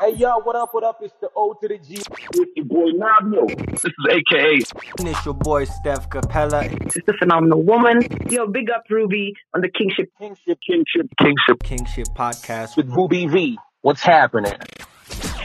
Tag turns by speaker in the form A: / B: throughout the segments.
A: Hey yo, what up, what up? It's the O to the G.
B: With your boy Nabio. This is AKA.
A: It's your boy Steph Capella.
C: It's the phenomenal woman. Yo, big up Ruby on the Kingship.
A: Kingship,
B: Kingship. Kingship.
A: Kingship podcast with Ruby V. What's happening?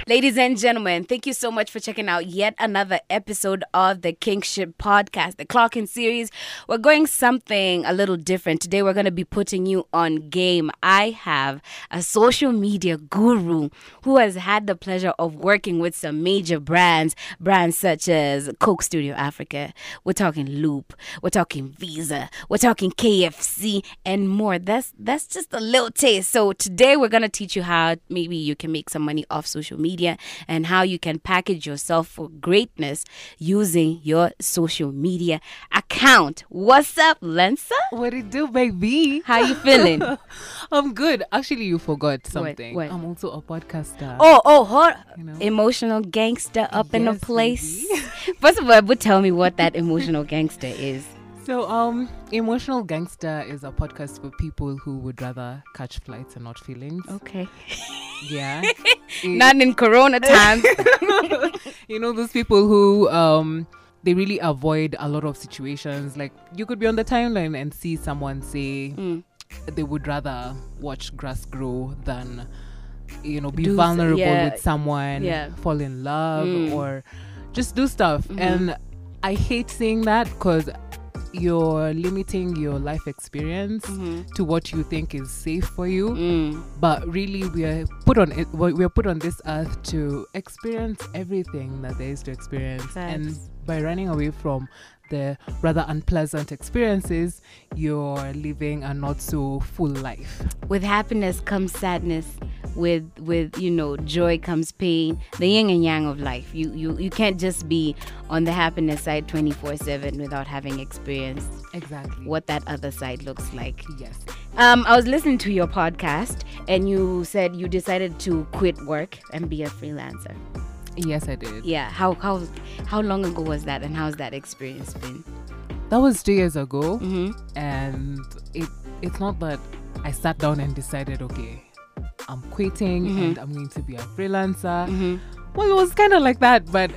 D: Ladies and gentlemen, thank you so much for checking out yet another episode of the Kingship Podcast, the Clocking series. We're going something a little different. Today, we're going to be putting you on game. I have a social media guru who has had the pleasure of working with some major brands, brands such as Coke Studio Africa. We're talking Loop, we're talking Visa, we're talking KFC, and more. That's that's just a little taste. So today, we're going to teach you how maybe you can make some money off social media and how you can package yourself for greatness using your social media account. What's up, Lencer?
E: What it do, baby?
D: How you feeling?
E: I'm good. Actually, you forgot something.
D: what?
E: I'm also a podcaster.
D: oh, oh, hold.
E: You know?
D: Emotional gangster up in the place. First of all, but tell me what that emotional gangster is.
E: So, um, Emotional Gangster is a podcast for people who would rather catch flights and not feelings.
D: Okay.
E: Yeah.
D: Not in Corona times.
E: you know those people who um they really avoid a lot of situations. Like you could be on the timeline and see someone say
D: Mm.
E: they would rather watch grass grow than you know be
D: Do
E: vulnerable
D: yeah,
E: with someone,
D: yeah.
E: fall in love
D: Mm.
E: or just do stuff.
D: Mhm.
E: And I hate seeing that because you're limiting your life experience
D: Mhm.
E: to what you think is safe for you
D: Mm.
E: but really we are put on it we are put on this earth to experience everything that there is to experience and by running away from the rather unpleasant experiences you're living a not so full life
D: With happiness comes sadness. With with you know joy comes pain. The yin and yang of life. You you you can't just be on the happiness side twenty four seven without having experienced
E: exactly
D: what that other side looks like.
E: yes
D: Um, I was listening to your podcast, and you said you decided to quit work and be a freelancer.
E: Yes i did
D: Yeah. How how how long ago was that, and how's that experience been?
E: that was two years ago
D: Mm-hmm.
E: and it it's not that i sat down and decided okay i'm quitting
D: Mhm.
E: and i'm going to be a freelancer
D: Mm-hmm.
E: Well, it was kind of like that, but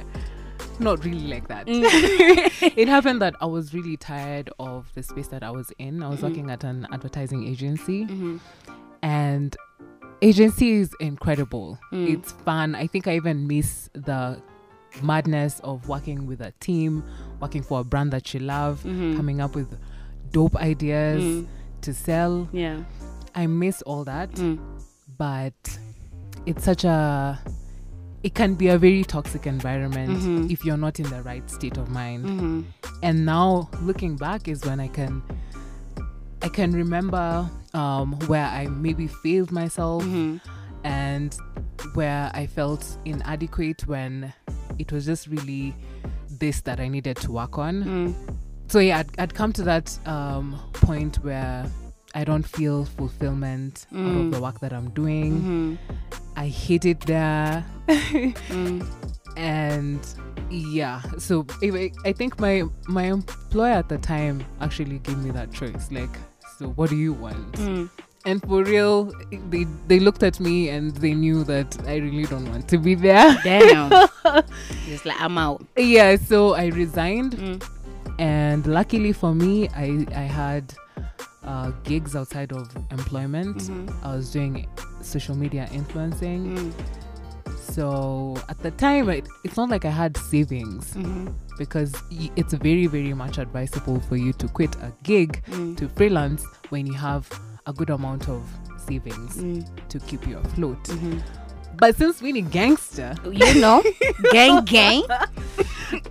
E: not really like that.
D: Mm.
E: it happened that I was really tired of the space that I was in. I was
D: Mhm.
E: working at an advertising agency,
D: Mm-hmm.
E: and agency is incredible.
D: Mm.
E: It's fun. I think I even miss the madness of working with a team, working for a brand that you love,
D: Mhm.
E: coming up with dope ideas
D: Mm.
E: to sell.
D: Yeah.
E: I miss all that
D: Mm.
E: but it's such a it can be a very toxic environment
D: Mhm.
E: if you're not in the right state of mind
D: Mm-hmm.
E: and now looking back is when i can i can remember um, where i maybe failed myself
D: Mm-hmm.
E: and where i felt inadequate when it was just really this that i needed to work on
D: Mm.
E: so yeah i'd, I'd come to that um, point where i don't feel fulfillment out
D: Mm.
E: of the work that i'm doing
D: Mm-hmm.
E: I hate it there.
D: Mm.
E: and yeah, so anyway, I think my my employer at the time actually gave me that choice. Like, so what do you want?
D: Mm.
E: And for real, they they looked at me and they knew that I really don't want to be there.
D: Damn. Just like I'm out.
E: yeah, so I resigned,
D: Mm.
E: and luckily for me, I I had uh, gigs outside of employment.
D: Mhm.
E: I was doing social media influencing.
D: Mm.
E: So at the time, it, it's not like I had savings
D: Mhm.
E: Because it's very, very much advisable for you to quit a gig
D: Mm.
E: to freelance when you have a good amount of savings
D: Mm.
E: to keep you afloat.
D: Mhm.
E: But since being a gangster,
D: You know, gang, gang.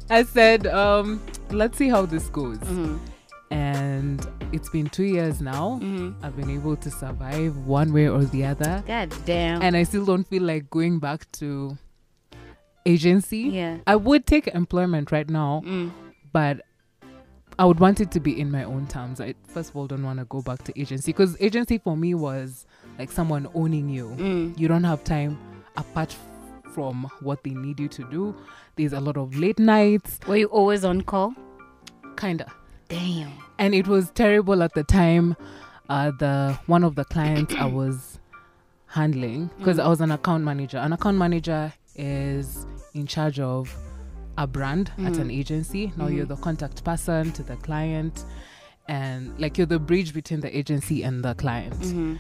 E: I said, um, let's see how this goes.
D: Mhm.
E: And it's been two years now.
D: Mhm.
E: I've been able to survive one way or the other.
D: God damn.
E: And I still don't feel like going back to agency.
D: yeah.
E: I would take employment right now,
D: Mm.
E: but I would want it to be in my own terms. I first of all don't want to go back to agency because agency for me was like someone owning you.
D: Mm.
E: You don't have time apart from what they need you to do. There's a lot of late nights,
D: Were you always on call?
E: kinda,
D: Damn.
E: and it was terrible at the time. Uh, the one of the clients I was handling because I was an account manager. An account manager is in charge of a brand at an mm. agency. Now you're mm. the contact person to the client, and like you're the bridge between the agency and the client. Mm-hmm.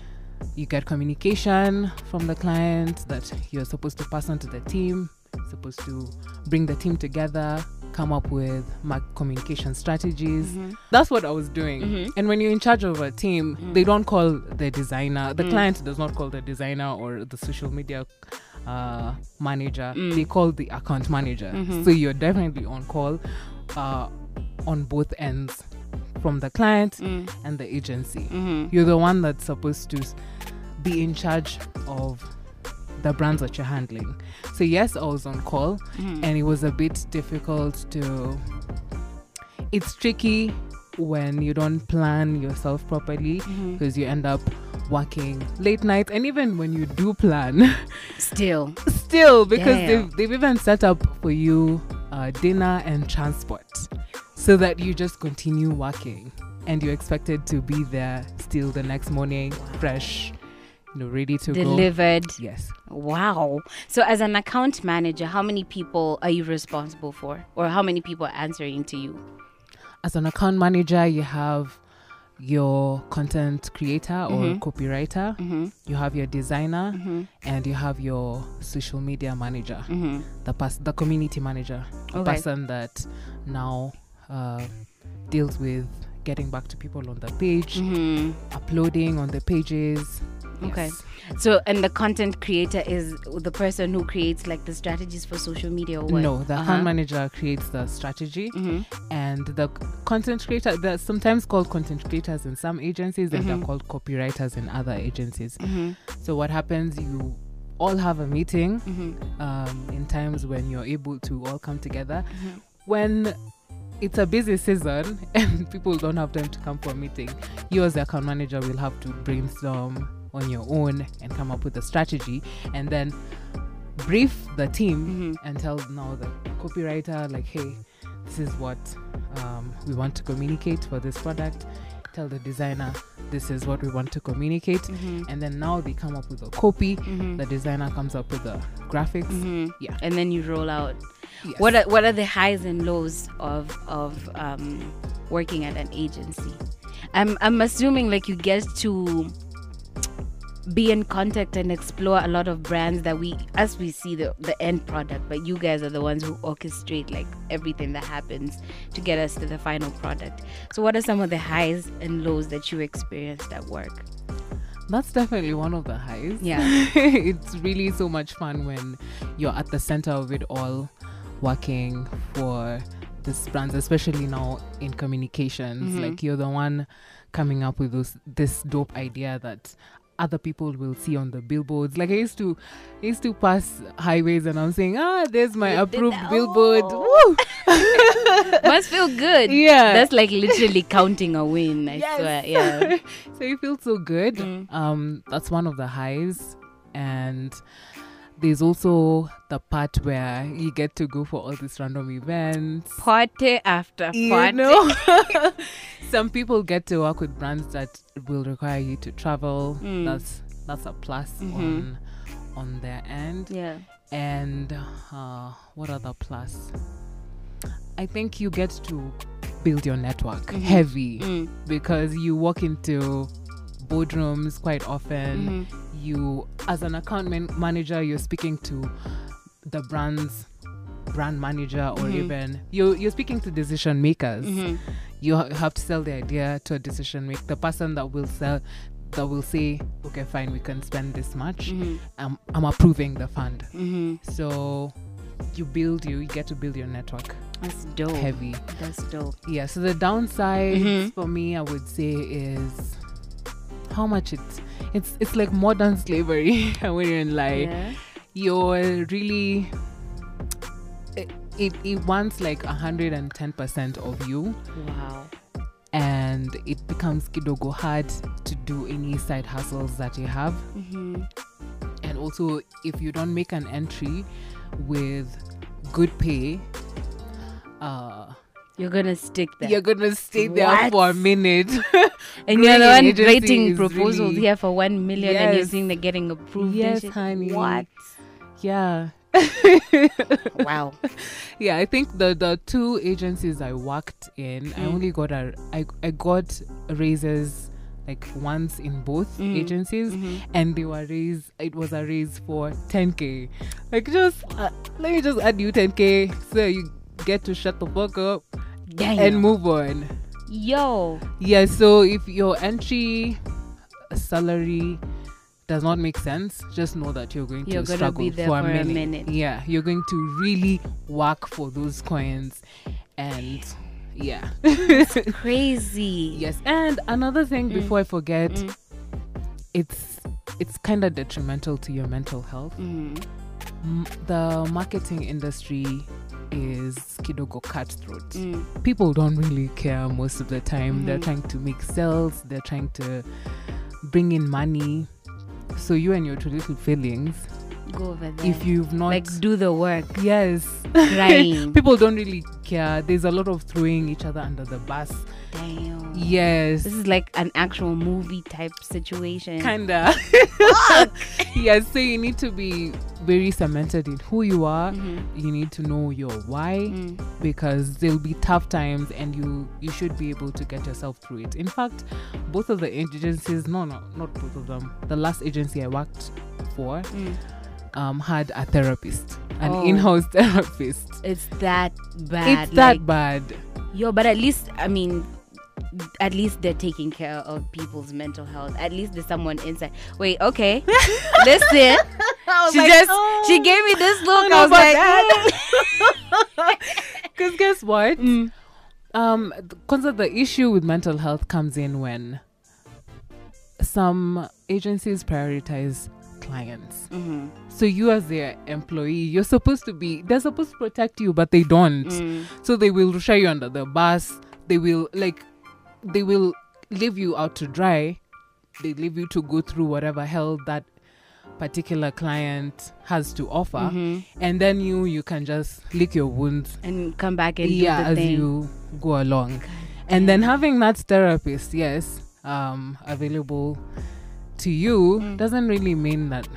E: You get communication from the client that you're supposed to pass on to the team, supposed to bring the team together, come up with ma- communication strategies. Mm-hmm. That's what I was doing. Mm-hmm. And when you're in charge of a team, they mm. don't call the designer, the client does not call the designer or the social media uh, manager, mm. they call the account manager. Mm-hmm. So you're definitely on call uh, on both ends from the client mm. and the agency. Mm-hmm. You're the one that's supposed to be in charge of the brands that you're handling. So yes, I was on call, mm-hmm. and it was a bit difficult to. It's tricky when you don't plan yourself properly because you end up working late nights, and even when you do plan,
D: Still.
E: still because
D: Damn.
E: they've they've even set up for you uh, dinner and transport, so that you just continue working, and you're expected to be there still the next morning, fresh, you know, ready to go.
D: Delivered.
E: Yes.
D: Wow. So, as an account manager, how many people are you responsible for? Or how many people are answering to you?
E: as an account manager, you have your content creator or
D: Mhm.
E: copywriter,
D: Mm-hmm.
E: you have your designer,
D: Mm-hmm.
E: and you have your social media manager,
D: Mm-hmm.
E: the pers- the community manager, the
D: Okay.
E: person that now uh, deals with getting back to people on the page,
D: Mm-hmm.
E: uploading on the pages.
D: Okay.
E: Yes.
D: So, and the content creator is the person who creates like the strategies for social media or what?
E: No, the
D: Uh-huh.
E: account manager creates the strategy,
D: Mhm.
E: and the content creator. They're sometimes called content creators in some agencies, and
D: Mhm.
E: they're called copywriters in other agencies.
D: Mhm.
E: So what happens? You all have a meeting
D: Mhm.
E: um, in times when you're able to all come together.
D: Mhm.
E: When it's a busy season and people don't have time to come for a meeting, you as the account manager will have to brainstorm on your own and come up with a strategy, and then brief the team
D: Mhm.
E: and tell now the copywriter like, hey, this is what um, we want to communicate for this product. Tell the designer this is what we want to communicate
D: Mhm.
E: and then now they come up with a copy
D: Mhm.
E: the designer comes up with the graphics
D: Mhm.
E: Yeah.
D: And then you roll out.
E: Yes.
D: What are, what are the highs and lows of of um, working at an agency? I'm I'm assuming like you get to be in contact and explore a lot of brands that we as we see the the end product but you guys are the ones who orchestrate like everything that happens to get us to the final product so what are some of the highs and lows that you experienced at work
E: that's definitely one of the highs
D: Yeah.
E: it's really so much fun when you're at the center of it all working for these brands especially now in communications
D: Mhm.
E: like you're the one coming up with those this dope idea that other people will see on the billboards like i used to I used to pass highways and i'm saying ah there's my
D: You
E: approved billboard
D: Oh.
E: Woo!
D: must feel good
E: yeah
D: that's like literally counting a win i
E: Yes.
D: swear yeah
E: so you feel so good.
D: Mm.
E: Um, that's one of the highs, and there's also the part where you get to go for all these random events.
D: party after
E: You
D: party
E: know, some people get to work with brands that will require you to travel.
D: Mm.
E: That's that's a plus
D: Mhm.
E: on on their end.
D: yeah
E: And uh, what other plus? I think you get to build your network
D: Mhm.
E: heavy
D: Mm.
E: because you walk into boardrooms quite often.
D: Mhm.
E: You, as an account man- manager, you're speaking to the brand's brand manager, or
D: Mhm.
E: even you you're speaking to decision makers.
D: Mhm.
E: You ha- have to sell the idea to a decision maker, the person that will sell. That will say, okay, fine, we can spend this much.
D: Mhm.
E: I'm, I'm approving the fund.
D: Mhm.
E: So you build, you, you get to build your network
D: That's dope.
E: heavy.
D: That's dope.
E: Yeah, so the downside
D: Mhm.
E: for me, I would say, is how much it's it's it's like modern slavery when you're in like
D: Yeah.
E: you're really it, it, it wants like 110% of you
D: Wow.
E: and it becomes kidogo hard to do any side hustles that you have
D: Mhm.
E: and also if you don't make an entry with good pay uh
D: You're gonna stick there.
E: you're gonna stay there
D: What?
E: for a minute.
D: and you're the one writing proposals
E: really-
D: here for one million and you're seeing they're getting approved.
E: Yes, honey.
D: What?
E: yeah.
D: Wow.
E: yeah, I think the the two agencies I worked in, I
D: Mm.
E: only got a I I got raises like once in both
D: Mm.
E: agencies,
D: Mhm.
E: and they were raise. It was a raise for 10k. Like just uh, let me just add you 10k so you get to shut the fuck up
D: Damn.
E: and move on.
D: Yo.
E: Yeah, so if your entry salary does not make sense, just know that you're going
D: You're
E: to struggle for,
D: for
E: a,
D: a
E: minute.
D: minute.
E: Yeah, you're going to really work for those coins, and yeah,
D: Crazy.
E: yes. And another thing
D: Mm.
E: before I forget,
D: Mm.
E: it's it's kind of detrimental to your mental health.
D: Mhm.
E: M- the marketing industry is kidogo cutthroat
D: Mm.
E: people don't really care most of the time. They're
D: Mhm.
E: trying to make sales, they're trying to bring in money. So you and your traditional feelings,
D: Go over there.
E: if you've not
D: like do the work.
E: yes,
D: Crying.
E: people don't really care. There's a lot of throwing each other under the bus.
D: Damn.
E: Yes.
D: This is like an actual movie type situation.
E: Kinda. yes, so you need to be very cemented in who you are.
D: Mhm.
E: You need to know your why.
D: Mm.
E: because there'll be tough times and you you should be able to get yourself through it in fact both of the agencies no no not both of them the last agency i worked for
D: Mm.
E: um had a therapist an
D: Oh.
E: in-house therapist
D: It's that bad.
E: it's that bad
D: Yo, but at least I mean, at least they're taking care of people's mental health. At least there's someone inside. Wait, okay, listen. She just she gave me this look. I was like,
E: because guess what
D: mm.
E: um because the issue with mental health comes in when some agencies prioritize clients
D: Mhm.
E: So you as their employee, you're supposed to be they're supposed to protect you, but they don't.
D: Mm.
E: So they will share you under the bus. They will like they will leave you out to dry. They leave you to go through whatever hell that particular client has to offer.
D: Mhm.
E: And then you you can just lick your wounds
D: and come back and
E: yeah
D: do the
E: as
D: thing.
E: you go along. And then having that therapist, yes, um available to you
D: Mm.
E: doesn't really mean that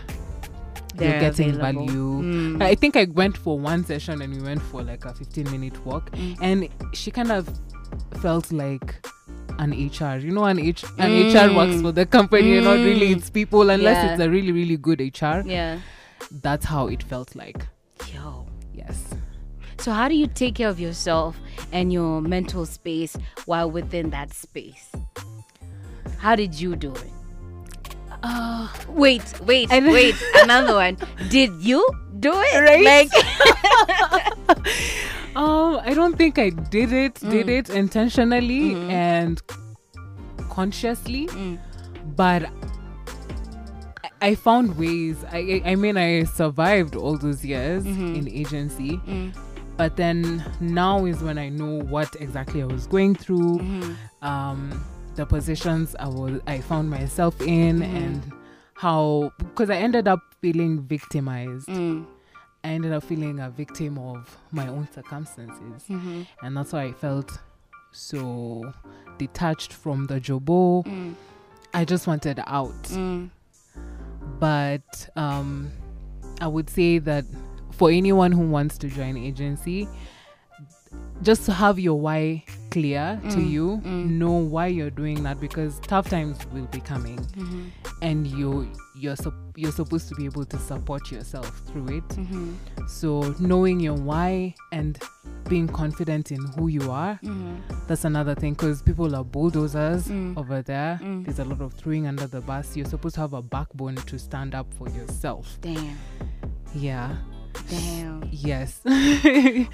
D: They're
E: you're getting
D: available.
E: value.
D: Mm.
E: I think I went for one session and we went for like a 15 minute walk,
D: Mm.
E: and she kind of felt like an HR. You know, an H an
D: Mm.
E: HR works for the company, not really
D: Mm.
E: its people, unless
D: Yeah.
E: it's a really really good HR.
D: Yeah.
E: That's how it felt like.
D: Yo.
E: Yes.
D: So how do you take care of yourself and your mental space while within that space? How did you do it?
E: Uh,
D: Wait, wait,
E: I-
D: wait. Another one. Did you do it?
E: Right?
D: Like
E: um, I don't think I did it. Did
D: Mm.
E: it intentionally
D: Mhm.
E: and consciously.
D: Mm.
E: but I- found ways. I I mean I survived all those years
D: Mhm.
E: in agency,
D: Mm.
E: but then now is when I know what exactly I was going through,
D: Mhm.
E: um, the positions I was I found myself in,
D: Mhm.
E: and how because I ended up feeling victimized.
D: Mm.
E: I ended up feeling a victim of my own circumstances,
D: Mhm.
E: and that's why I felt so detached from the jobo.
D: Mm.
E: I just wanted out.
D: Mm.
E: but um i would say that for anyone who wants to join agency just to have your why clear to
D: Mm,
E: you
D: mm.
E: know why you're doing that because tough times will be coming
D: Mhm.
E: and you you're sup- you're supposed to be able to support yourself through it
D: Mhm.
E: so knowing your why and being confident in who you are
D: Mhm.
E: that's another thing because people are bulldozers
D: Mm.
E: over there
D: Mm.
E: there's a lot of throwing under the bus you're supposed to have a backbone to stand up for yourself
D: Damn.
E: yeah
D: Damn.
E: yes.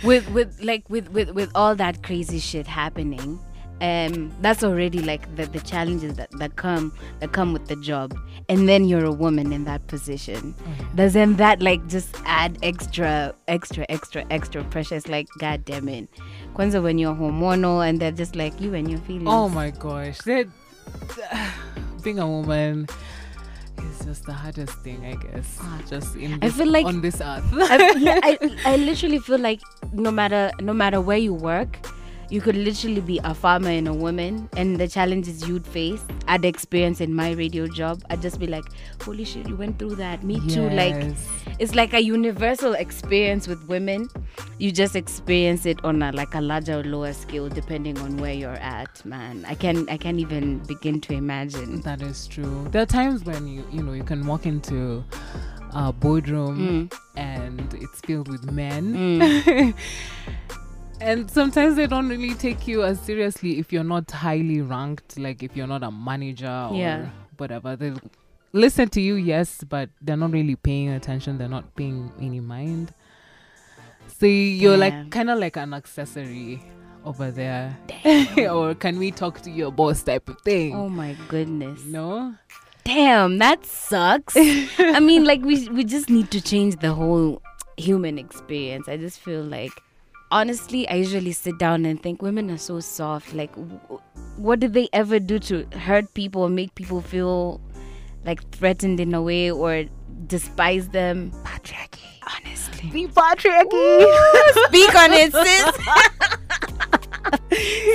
D: With with like with with with all that crazy shit happening um that's already like the the challenges that that come that come with the job. And then you're a woman in that position. Doesn't that like just add extra extra extra extra pressure it's like god damn it. Kwanza when you're hormonal and they're just like you and your feelings.
E: Oh my gosh. That being a woman just the hardest thing i guess
D: Fuck.
E: just in
D: I feel like-
E: on this earth
D: I, I, I literally feel like no matter no matter where you work you could literally be a farmer and a woman, and the challenges you'd face, I'd experience in my radio job. I'd just be like, "Holy shit, you went through that. Me too." Like, it's like a universal experience with women. You just experience it on a like a larger or lower scale, depending on where you're at. Man, I can I can't even begin to imagine.
E: That is true. There are times when you you know you can walk into a boardroom mm. and it's filled with men. Mm. and sometimes they don't really take you as seriously if you're not highly ranked, like if you're not a manager or
D: Yeah.
E: whatever. They listen to you, yes, but they're not really paying attention. They're not paying any mind. So you're
D: Damn.
E: like kind of like an accessory over there. or can we talk to your boss type of thing?
D: Oh my goodness.
E: No?
D: Damn, that sucks. I mean, like we we just need to change the whole human experience. I just feel like honestly, I usually sit down and think women are so soft. Like w- what did they ever do to hurt people or make people feel like threatened in a way or despise them? Patriarchy. Honestly.
E: Be patriarchy.
D: Speak on it, sis.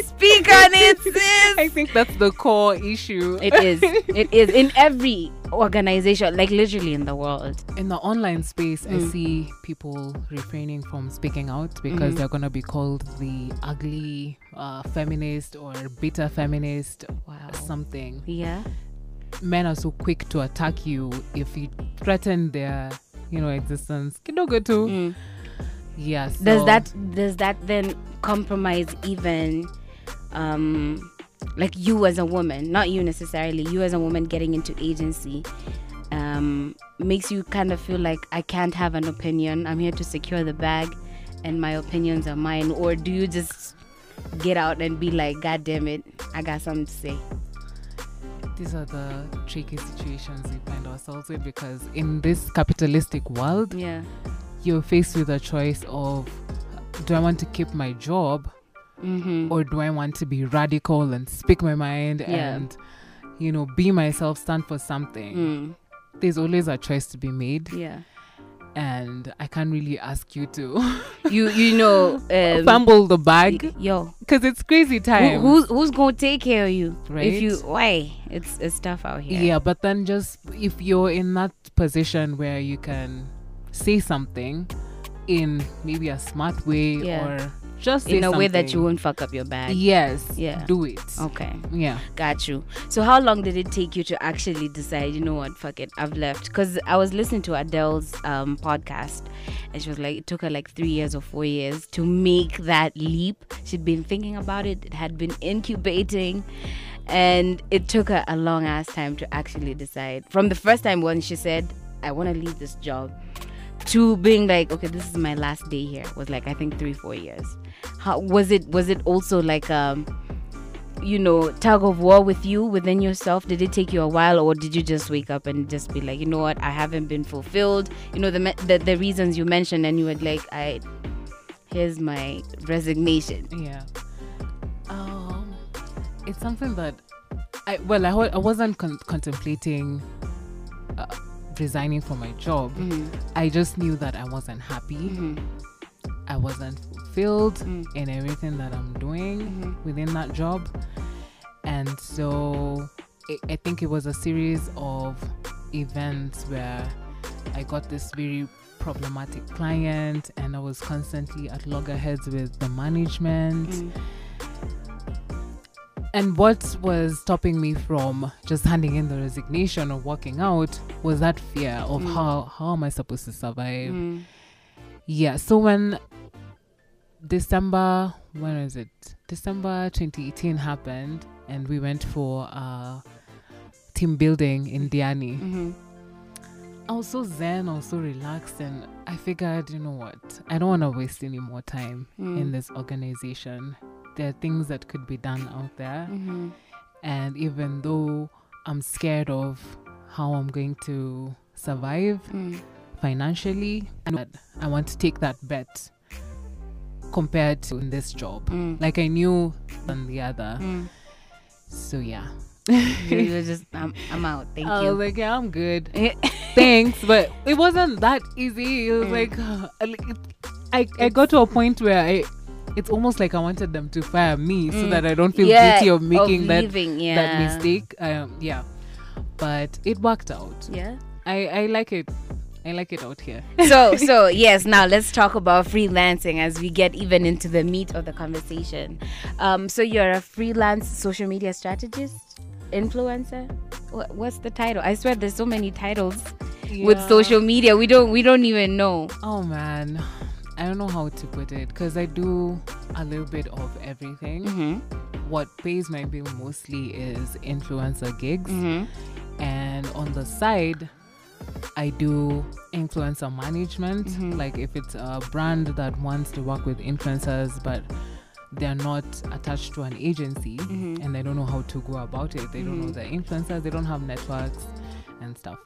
D: Speak on it, sis.
E: I think that's the core issue.
D: It is. It is in every organization, like literally in the world.
E: In the online space,
D: Mm.
E: I see people refraining from speaking out because
D: Mhm.
E: they're going to be called the ugly uh, feminist or bitter feminist,
D: Wow.
E: something.
D: Yeah.
E: Men are so quick to attack you if you threaten their, you know, existence. Kidogo too.
D: Mm.
E: Yes.
D: Does that does that then compromise even um like you as a woman, not you necessarily, you as a woman getting into agency um makes you kind of feel like I can't have an opinion. I'm here to secure the bag and my opinions are mine or do you just get out and be like god damn it, I got something to say.
E: These are the tricky situations we find ourselves in because in this capitalistic world,
D: Yeah.
E: you're faced with a choice of do I want to keep my job
D: Mhm.
E: or do I want to be radical and speak my mind
D: Yeah.
E: and you know be myself stand for something
D: Mm.
E: there's always a choice to be made
D: Yeah.
E: and I can't really ask you to
D: You you know um,
E: fumble the bag
D: yo
E: because it's crazy
D: who,
E: time
D: who's who's gonna take care of you
E: Right?
D: if you why it's it's tough out here
E: yeah but then just if you're in that position where you can say something in maybe a smart way
D: Yeah.
E: or just
D: in a way that you
E: something.
D: won't fuck up your bag.
E: Yes
D: Yeah.
E: do it.
D: Okay.
E: Yeah.
D: Got you. So how long did it take you to actually decide you know what fuck it i've left? Because i was listening to adele's um, podcast and she was like it took her like three years or four years to make that leap. She'd been thinking about it it had been incubating and it took her a long ass time to actually decide. From the first time when she said i want to leave this job to being like okay this is my last day here was like i think three four years. How was it was it also like um you know tug of war with you within yourself? Did it take you a while or did you just wake up and just be like you know what i haven't been fulfilled? You know the the, the reasons you mentioned and you were like i here's my resignation.
E: Yeah. Um, it's something that I well I, I wasn't con- contemplating uh, resigning from my job.
D: Mhm.
E: I just knew that I wasn't happy.
D: Mhm.
E: I wasn't fulfilled
D: Mm.
E: in everything that I'm doing
D: Mhm.
E: within that job, and so I I think it was a series of events where I got this very problematic client, and I was constantly at loggerheads with the management. And what was stopping me from just handing in the resignation or walking out was that fear of
D: Mm.
E: how how am I supposed to survive?
D: Mm.
E: Yeah. So when December, when is it? December 2018 happened, and we went for uh, team building in Diani.
D: Mhm.
E: I was so zen, I was so relaxed, and I figured, you know what? I don't want to waste any more time
D: Mm.
E: in this organization. There are things that could be done out there.
D: Mhm.
E: And even though I'm scared of how I'm going to survive
D: Mm.
E: financially, I I want to take that bet compared to in this job.
D: Mm.
E: Like I knew than the other.
D: Mm.
E: So yeah.
D: You- You're just I'm, I'm out thank
E: I
D: you
E: was like, yeah, I'm good. Thanks, but it wasn't that easy. It was
D: Mm.
E: like, uh, like, it- I I got to a point where I it's almost like I wanted them to fire me so
D: Mm.
E: that I don't feel
D: Yeah,
E: guilty of making that
D: leaving, yeah.
E: that mistake. Um, yeah, but it worked out.
D: Yeah.
E: I I like it. I like it out here.
D: so so yes now let's talk about freelancing as we get even into the meat of the conversation um so you're a freelance social media strategist influencer what, what's the title i swear there's so many titles with social media we don't we don't even know
E: Oh man, I don't know how to put it because I do a little bit of everything.
D: mm-hmm.
E: What pays my bill mostly is influencer gigs,
D: Mm-hmm.
E: and on the side, I do influencer management.
D: Mhm.
E: Like if it's a brand that wants to work with influencers, but they're not attached to an agency
D: Mhm.
E: and they don't know how to go about it. They don't know
D: Mhm.
E: the influencers, they don't have networks and stuff.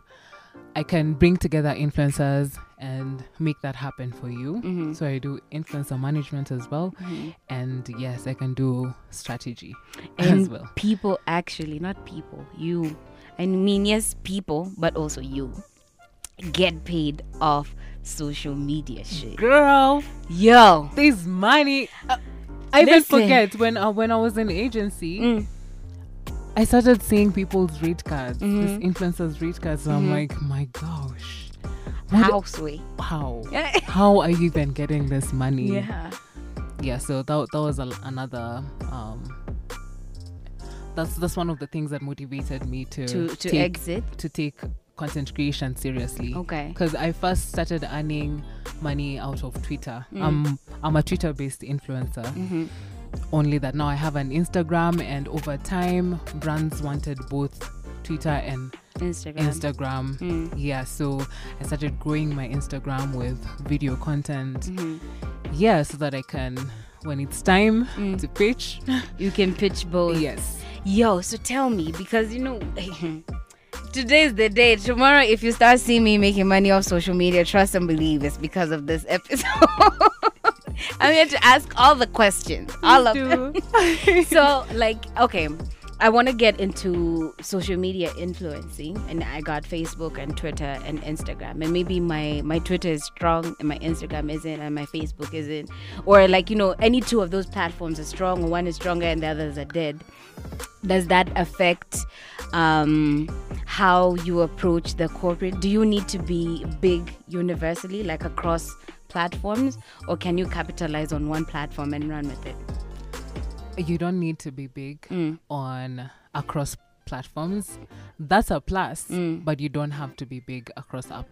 E: I can bring together influencers and make that happen for you.
D: Mhm.
E: So I do influencer management as well.
D: Mhm.
E: And yes, I can do strategy
D: and
E: as well.
D: people actually not people you i mean yes people but also you get paid off social media shit
E: Girl,
D: yo
E: this money. Uh, I even forget when uh, when I was in agency,
D: Mm.
E: I started seeing people's rate cards,
D: Mhm.
E: this influencers rate cards. And I'm
D: Mhm.
E: like, my gosh, what-
D: houseway
E: how how are you even getting this money?
D: yeah
E: yeah. So that that was a, another. Um, that's that's one of the things that motivated me to
D: to to
E: take,
D: exit
E: to take content creation seriously.
D: okay
E: because I first started earning money out of Twitter.
D: Mm.
E: I'm I'm a Twitter based influencer.
D: mm-hmm.
E: Only that now I have an Instagram, and over time, brands wanted both Twitter and
D: instagram
E: Instagram.
D: Mm.
E: Yeah, so I started growing my Instagram with video content.
D: Mhm.
E: Yeah, so that I can, when it's time
D: Mm.
E: to pitch,
D: you can pitch both
E: yes.
D: yo so tell me because you know today's the day tomorrow if you start seeing me making money off social media trust and believe it's because of this episode i'm here to ask all the questions all of them so like okay i want to get into social media influencing and i got facebook and twitter and instagram. And maybe my my twitter is strong and my instagram isn't and my facebook isn't. Or like you know any two of those platforms are strong or one is stronger and the others are dead. Does that affect um, how you approach the corporate? Do you need to be big universally like across platforms? Or can you capitalize on one platform and run with it
E: you don't need to be big
D: Mm.
E: on across platforms. That's a plus,
D: Mm.
E: but you don't have to be big across up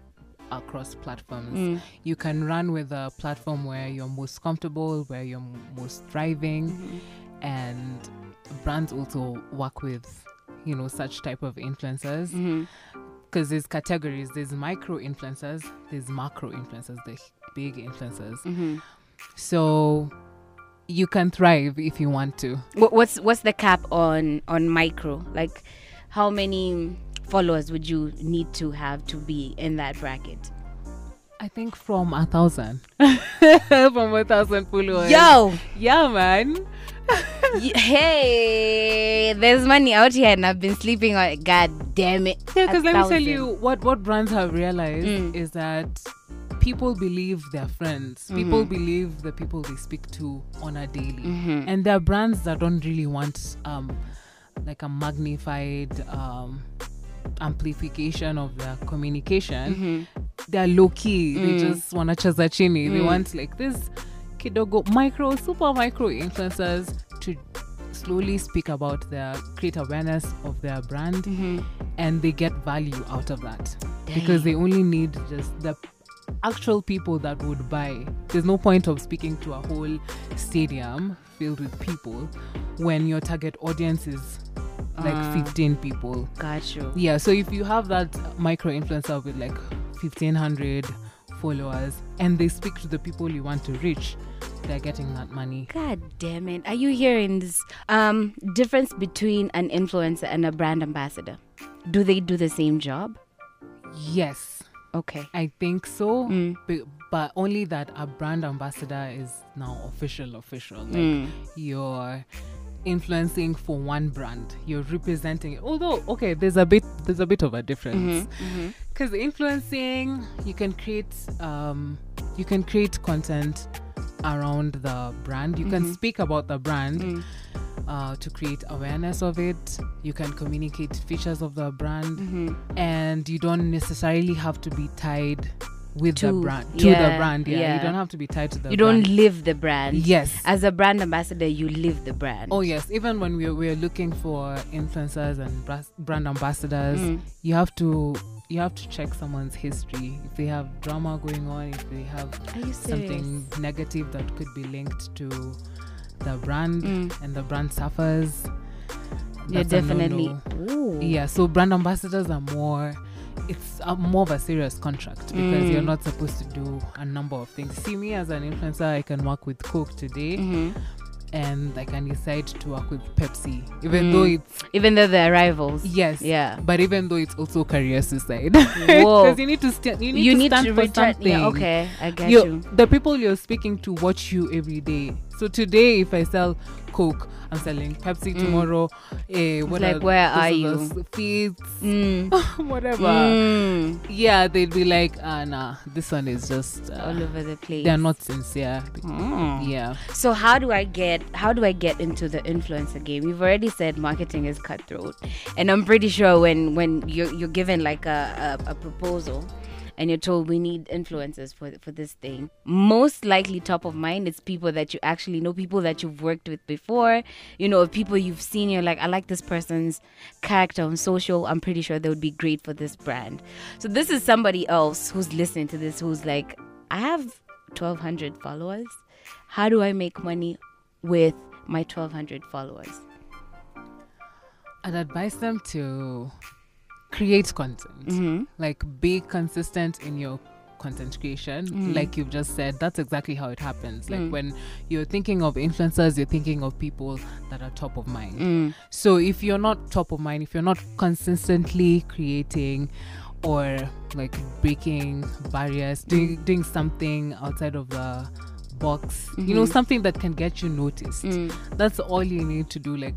E: across platforms.
D: Mm.
E: You can run with a platform where you're most comfortable, where you're m- most thriving,
D: Mm-hmm.
E: and brands also work with you know such type of influencers because there's categories there's micro influencers there's macro influencers the big influencers
D: Mhm.
E: so you can thrive if you want to
D: what's what's the cap on on micro like how many followers would you need to have to be in that bracket
E: I think from a thousand. from a thousand followers.
D: yo
E: Yeah, man.
D: hey there's money out here and i've been sleeping on it god damn it
E: Yeah, because let me tell you what what brands have realized
D: Mm.
E: is that people believe their friends. People believe the people they speak to on a daily.
D: Mhm.
E: And there are brands that don't really want um like a magnified um amplification of their communication.
D: Mhm.
E: They're low key. They
D: Mm.
E: just wanna cheza chini. They
D: Mm.
E: want like this kidogo micro, super micro influencers to slowly speak about their create awareness of their brand
D: Mhm.
E: and they get value out of that because they only need just the actual people that would buy. There's no point of speaking to a whole stadium filled with people when your target audience is like
D: Ah.
E: 15 people.
D: got you
E: Yeah, so if you have that micro influencer with like 1500 followers and they speak to the people you want to reach, they're getting that money.
D: God damn it. Are you hearing this um difference between an influencer and a brand ambassador? Do they do the same job?
E: Yes,
D: Okay.
E: I think so.
D: Mm.
E: But, but only that a brand ambassador is now official, official. Like
D: Mm.
E: you're influencing for one brand. You're representing it. Although, okay, there's a bit there's a bit of a difference. Because influencing, you can create um you can create content around the brand. You
D: Mm-hmm.
E: can speak about the brand
D: Mm.
E: uh, to create awareness of it. You can communicate features of the brand,
D: Mm-hmm.
E: and you don't necessarily have to be tied with the brand to
D: yeah,
E: the brand. Yeah,
D: yeah.
E: you don't have to be tied to the. Brand.
D: You don't live the brand.
E: Yes.
D: As a brand ambassador, you live the brand.
E: Oh yes, even when we're we're looking for influencers and brand ambassadors,
D: Mm.
E: you have to you have to check someone's history. If they have drama going on, if they have
D: Are you serious?
E: something negative that could be linked to the brand
D: Mm.
E: and the brand suffers.
D: Yeah,
E: that's
D: definitely.
E: Yeah, so brand ambassadors are more it's a, more of a serious contract because you're
D: Mm.
E: not supposed to do a number of things. See me as an influencer, I can work with Coke today
D: Mhm.
E: And I can decide to work with Pepsi, even
D: Mm.
E: though it's
D: Even though they're rivals.
E: yes,
D: Yeah.
E: but even though it's also career suicide, because you need to stand, you need
D: you
E: to
D: need
E: stand
D: to
E: for
D: return.
E: something.
D: Yeah, okay, I get
E: You-
D: you.
E: the people you're speaking to watch you every day. So today, if I sell Coke, I'm selling Pepsi
D: Mm.
E: tomorrow. Eh, what
D: like,
E: are-
D: where are you?
E: Feeds,
D: Mm.
E: whatever.
D: Mm.
E: Yeah, they'd be like, ah, nah, this one is just. Uh,
D: All over the place.
E: they're not sincere.
D: Mm.
E: Yeah.
D: So how do I get how do I get into the influencer game? You've already said marketing is cutthroat, and I'm pretty sure when when you're you're given like a, a, a proposal, and you're told we need influencers for for this thing, most likely top of mind is people that you actually know, people that you've worked with before, you know, people you've seen. You're like, I like this person's character on social. I'm pretty sure they would be great for this brand. So this is somebody else who's listening to this who's like, I have 1,200 followers how do I make money with my 1200 followers?
E: I'd advise them to create content.
D: Mm-hmm.
E: Like be consistent in your content creation.
D: Mm.
E: Like you've just said, that's exactly how it happens. Like
D: Mm.
E: when you're thinking of influencers, you're thinking of people that are top of mind.
D: Mm.
E: So if you're not top of mind, if you're not consistently creating or like breaking barriers, doing doing something outside of the box, you know,
D: Mhm.
E: something that can get you noticed.
D: Mm.
E: That's all you need to do. Like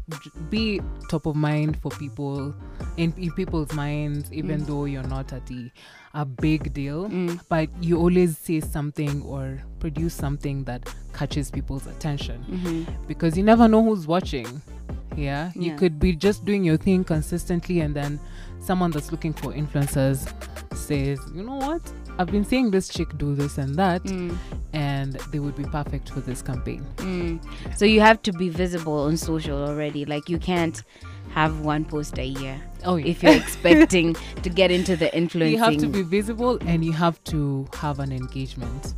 E: be top of mind for people in, in people's minds, even though you're not at the a big deal.
D: Mm.
E: But you always say something or produce something that catches people's attention
D: Mm-hmm.
E: because you never know who's watching. Yeah, you could be just doing your thing consistently, and then someone that's looking for influencers says, "You know what? I've been seeing this chick do this and that,
D: Mm.
E: and they would be perfect for this campaign."
D: Mm. So you have to be visible on social already. Like you can't have one post a year
E: Oh, yeah.
D: if you're expecting to get into the influencing.
E: you have to be visible, and you have to have an engagement.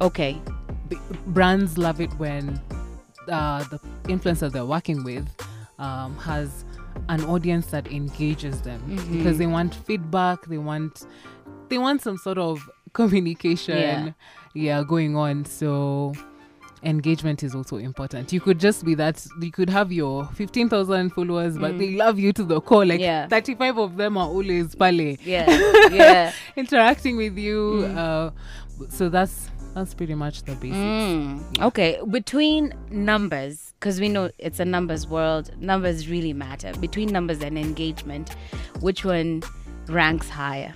D: okay.
E: B- brands love it when uh, the influencer they're working with um, has an audience that engages them
D: Mhm.
E: because they want feedback they want they want some sort of communication
D: Yeah.
E: yeah, going on so engagement is also important you could just be that you could have your 15000 followers but
D: Mm.
E: they love you to the core like
D: Yeah.
E: 35 of them are always pale
D: Yeah. Yeah.
E: interacting with you
D: Mm.
E: uh, so that's that's pretty much the basics
D: Mm, okay, between numbers, because we know it's a numbers world, numbers really matter. Between numbers and engagement, which one ranks higher?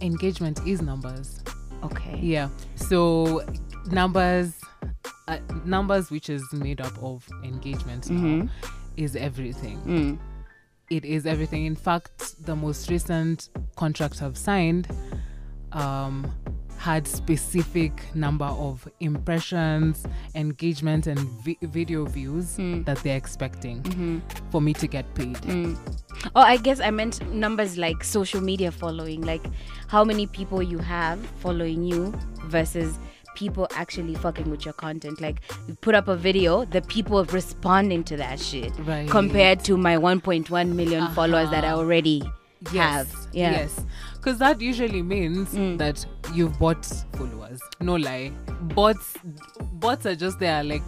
E: Engagement is numbers
D: Okay.
E: yeah so numbers uh, numbers which is made up of engagement now,
D: Mhm.
E: is everything
D: Mm.
E: it is everything in fact the most recent contract i've signed um had specific number of impressions engagement and vi- video views
D: Mm.
E: that they're expecting
D: Mhm.
E: for me to get paid
D: Mm. Oh, I guess I meant numbers like social media following, like how many people you have following you versus people actually fucking with your content. Like you put up a video, the people responding to that shit,
E: Right.
D: compared to my 1.1 million followers that I
E: Uh-huh.
D: already have. Yeah.
E: Yes. Because that usually means
D: Mm.
E: that you've bought followers. No lie. Bots bots are just there like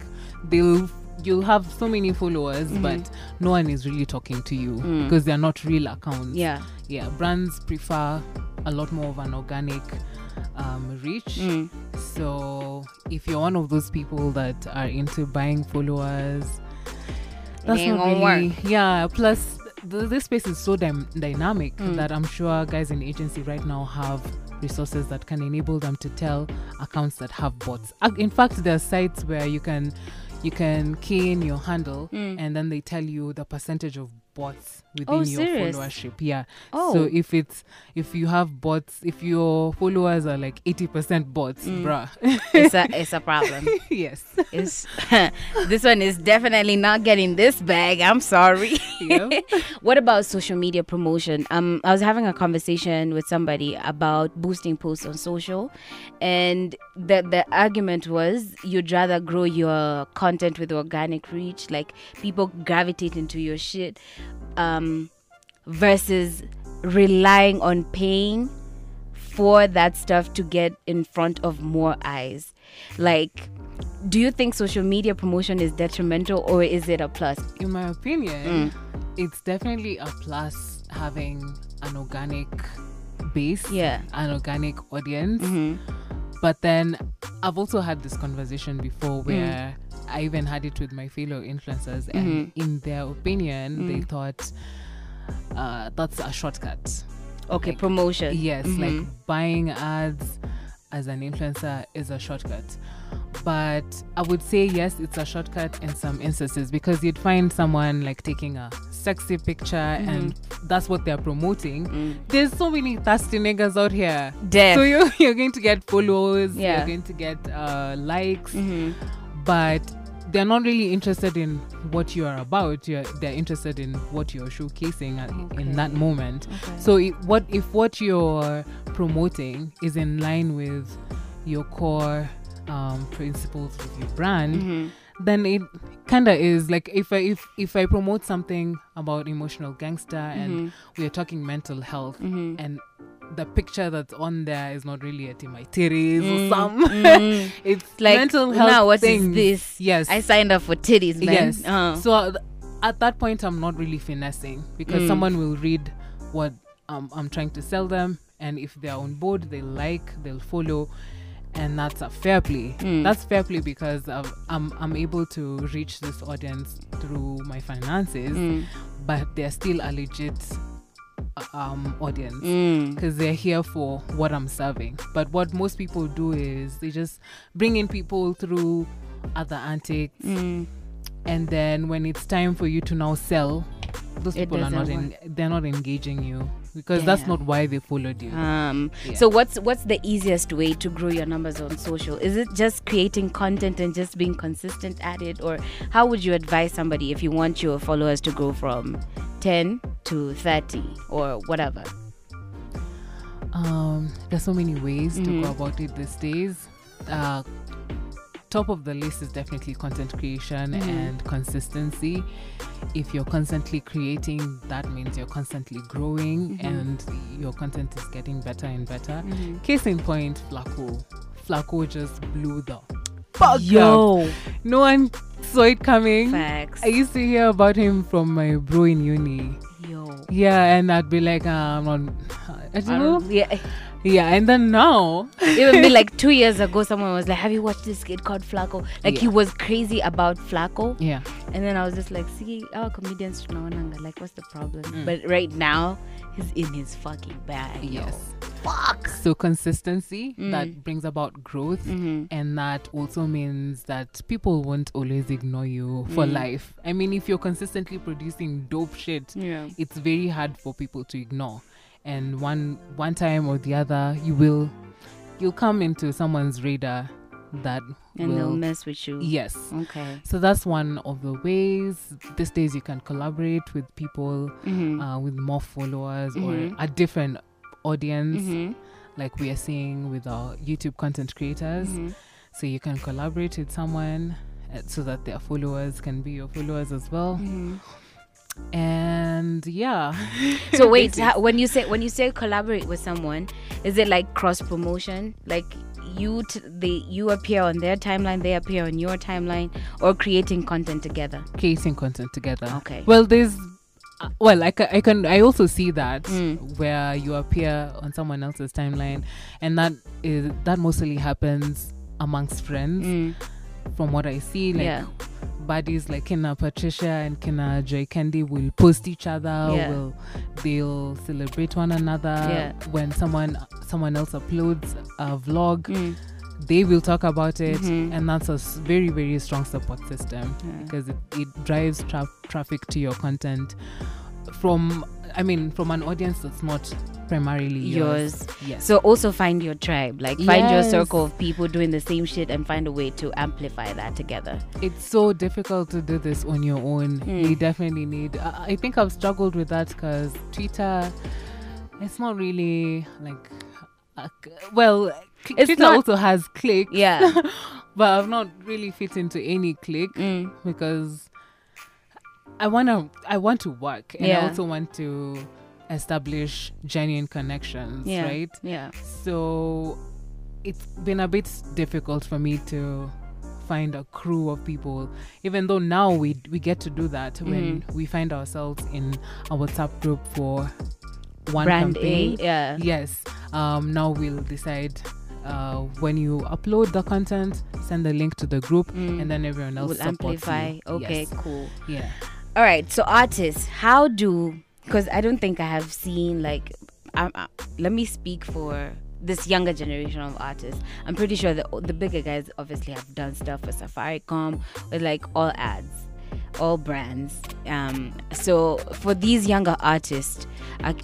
E: they'll you'll have so many followers but no one is really talking to you
D: Mm-hmm. Mm.
E: because they're not real accounts.
D: Yeah.
E: Yeah. Brands prefer a lot more of an organic um, reach.
D: Mm.
E: So if you're one of those people that are into buying followers, that's not really. Yeah. Plus, th- this space is so dy- dynamic
D: Mm.
E: that I'm sure guys in agency right now have resources that can enable them to tell accounts that have bots. In fact, there are sites where you can you can key in your handle and then they tell you the percentage of bots within
D: Oh,
E: your followership. Yeah.
D: Oh.
E: So if it's if you have bots, if your followers are like 80% bots,
D: Mm.
E: bruh.
D: it's a it's a problem.
E: yes.
D: It's this one is definitely not getting this bag. I'm sorry. What about social media promotion? Um, I was having a conversation with somebody about boosting posts on social, and the the argument was you'd rather grow your content with organic reach, like people gravitate into your shit, um, versus relying on paying for that stuff to get in front of more eyes. Like, do you think social media promotion is detrimental or is it a plus?
E: In my
D: Mm.
E: opinion, it's definitely a plus having an organic base,
D: Yeah.
E: an organic audience.
D: Mm-hmm.
E: But then I've also had this conversation before
D: Mm.
E: I even had it with my fellow influencers, and
D: Mm-hmm.
E: in their opinion,
D: Mm.
E: they thought uh, that's a shortcut.
D: Okay, promotion.
E: Yes, like buying ads as an influencer is a shortcut. But I would say yes, it's a shortcut in some instances because you'd find someone like taking a sexy picture and that's what they're promoting.
D: Mm.
E: There's so many thirsty niggas out here.
D: Def.
E: So you're, you're going to get followers,
D: Yeah.
E: you're going to get uh, likes,
D: Mhm.
E: but they're not really interested in what you are about. You're, they're interested in what you're showcasing at,
D: Okay.
E: in that moment.
D: Okay.
E: So what if what you're promoting is in line with your core um, principles of your brand,
D: Mhm.
E: then it kind of is like if I if if I promote something about emotional gangster and
D: Mhm.
E: we're talking mental health
D: Mhm.
E: and the picture that's on there is not really at my titties
D: Mm,
E: or some
D: mm.
E: it's
D: Like,
E: mental health
D: now what is
E: things.
D: this?
E: yes
D: I signed up for titties, man.
E: Yes.
D: Uh.
E: So uh, at that point, I'm not really finessing because
D: Mm.
E: someone will read what um, I'm trying to sell them, and if they're on board, they like, they'll follow, and that's a fair play.
D: Mm.
E: That's fair play because I've, I'm I'm able to reach this audience through my finances,
D: Mm.
E: but they're still a legit um audience
D: Mm.
E: because they're here for what I'm serving. But what most people do is they just bring in people through other antics,
D: Mm.
E: and then when it's time for you to now sell, those
D: It
E: people are not they're not engaging you because that's not why they followed you.
D: Um,
E: Yeah.
D: So what's what's the easiest way to grow your numbers on social? Is it just creating content and just being consistent at it, or how would you advise somebody if you want your followers to grow from ten to thirty or whatever?
E: Um, there's so many ways to
D: Mhm.
E: go about it these days. Uh, top of the list is definitely content creation
D: Mhm.
E: and consistency. If you're constantly creating, that means you're constantly growing
D: Mhm.
E: and your content is getting better and better.
D: Mm-hmm.
E: Case in point, Flaqo. Flaqo just blew the fuck up.
D: Yo,
E: No one saw it coming.
D: facts.
E: I used to hear about him from my bro in uni.
D: Yo,
E: Yeah, and I'd be like, um, on, I don't know.
D: yeah.
E: Yeah, and then now,
D: Even me like two years ago, someone was like, "Have you watched this kid called Flaqo?" Like he was crazy about Flaqo,
E: yeah,
D: and then I was just like, "See, our comedians like, what's the problem?"
E: Mm.
D: But right now, he's in his fucking bag. yo.
E: yes.
D: Fuck.
E: So consistency
D: Mm.
E: that brings about growth,
D: Mm-hmm.
E: and that also means that people won't always ignore you for
D: Mm.
E: life. I mean, if you're consistently producing dope shit,
D: Yeah.
E: it's very hard for people to ignore. And one one time or the other, you will you'll come into someone's radar that
D: And they'll mess with you.
E: yes
D: Okay.
E: So that's one of the ways. These days, you can collaborate with people
D: Mm-hmm.
E: uh, with more followers
D: Mhm.
E: or a different audience,
D: mm-hmm.
E: like we are seeing with our YouTube content creators.
D: Mm-hmm.
E: So you can collaborate with someone uh, so that their followers can be your followers as well. And yeah.
D: So wait,
E: Basics.
D: ha- when you say when you say collaborate with someone, is it like cross promotion? Like you t- they you appear on their timeline, they appear on your timeline, or creating content together?
E: creating content together.
D: Okay.
E: Well, there's. Uh, well, I can, I can. I also see that
D: Mm.
E: where you appear on someone else's timeline, and that is that mostly happens amongst friends.
D: Mm.
E: From what I see, like
D: yeah.
E: buddies like Kina Patricia and Kina Joy Kendi will post each other.
D: Yeah.
E: Will they'll celebrate one another.
D: Yeah.
E: When someone someone else uploads a vlog,
D: Mm.
E: they will talk about it,
D: Mhm.
E: and that's a very very strong support system
D: Yeah.
E: because it, it drives tra- traffic to your content from I mean from an audience that's not primarily yours.
D: Yours.
E: Yes.
D: So also find your tribe, like find your circle of people doing the same shit and find a way to amplify that together.
E: it's so difficult to do this on your own.
D: Hmm.
E: You definitely need. I I think I've struggled with that because Twitter, it's not really like. C- well,
D: It's
E: Twitter
D: not-
E: also has clicks,
D: Yeah.
E: but I've not really fit into any click
D: Mm.
E: because I wanna I want to work and
D: Yeah.
E: I also want to establish genuine connections,
D: Yeah.
E: right?
D: Yeah.
E: So it's been a bit difficult for me to find a crew of people even though now we we get to do that when
D: Mm-hmm.
E: we find ourselves in a WhatsApp group for one
D: Brand
E: campaign.
D: A. Yeah.
E: Yes. Um now we'll decide uh, when you upload the content, send the link to the group,
D: Mm.
E: and then everyone else
D: Will amplify.
E: you.
D: Okay,
E: Yes.
D: cool.
E: Yeah.
D: All right, so artists, how do because I don't think I have seen like um, uh, let me speak for this younger generation of artists. I'm pretty sure the the bigger guys obviously have done stuff for Safaricom with like all ads, all brands. Um, so for these younger artists,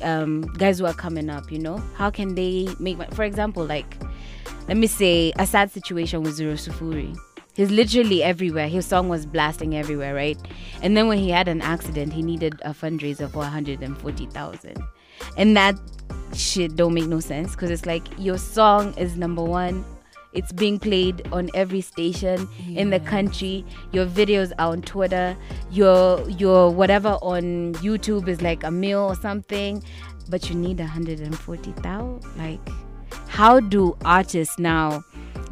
D: um, guys who are coming up, you know, how can they make? For example, like let me say a sad situation with Zzero Sufuri. He's literally everywhere. His song was blasting everywhere, right? And then when he had an accident, he needed a fundraiser for 140,000. And that shit don't make no sense because it's like your song is number one. It's being played on every station in the country. Your videos are on Twitter. Your your whatever on YouTube is like a meal or something, but you need 140,000. Like, how do artists now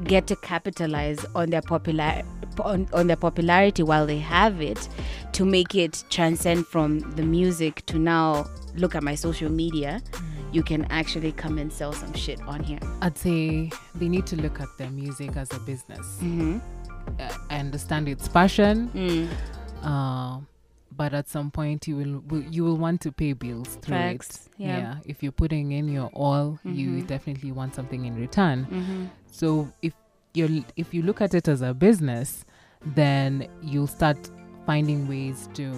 D: get to capitalize on their popular on, on their popularity while they have it to make it transcend from the music to now look at my social media you can actually come and sell some shit on here
E: I'd say they need to look at their music as a business.
D: mm-hmm.
E: Uh, I understand its passion,
D: mm.
E: uh, but at some point you will, will you will want to pay bills through
D: Facts,
E: it.
D: yeah.
E: If you're putting in your all, you
D: Mhm.
E: definitely want something in return.
D: Mm-hmm.
E: So if you if you look at it as a business, then you'll start finding ways to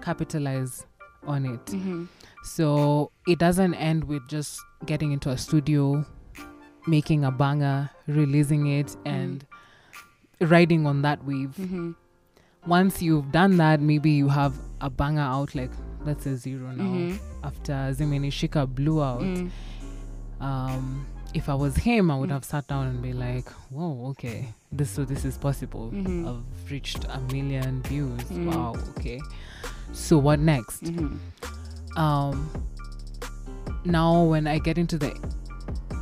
E: capitalize on it.
D: Mm-hmm.
E: So it doesn't end with just getting into a studio, making a banger, releasing it, and riding on that wave.
D: Mm-hmm.
E: Once you've done that, maybe you have a banger out, like let's say zero now.
D: Mhm.
E: After Zimini Shika blew out,
D: Mm.
E: um, if I was him, I would
D: Mm.
E: have sat down and be like, "Whoa, okay, this so this is possible.
D: Mhm.
E: I've reached a million views.
D: Mm.
E: Wow, okay. So what next?"
D: Mm-hmm.
E: um now when i get into the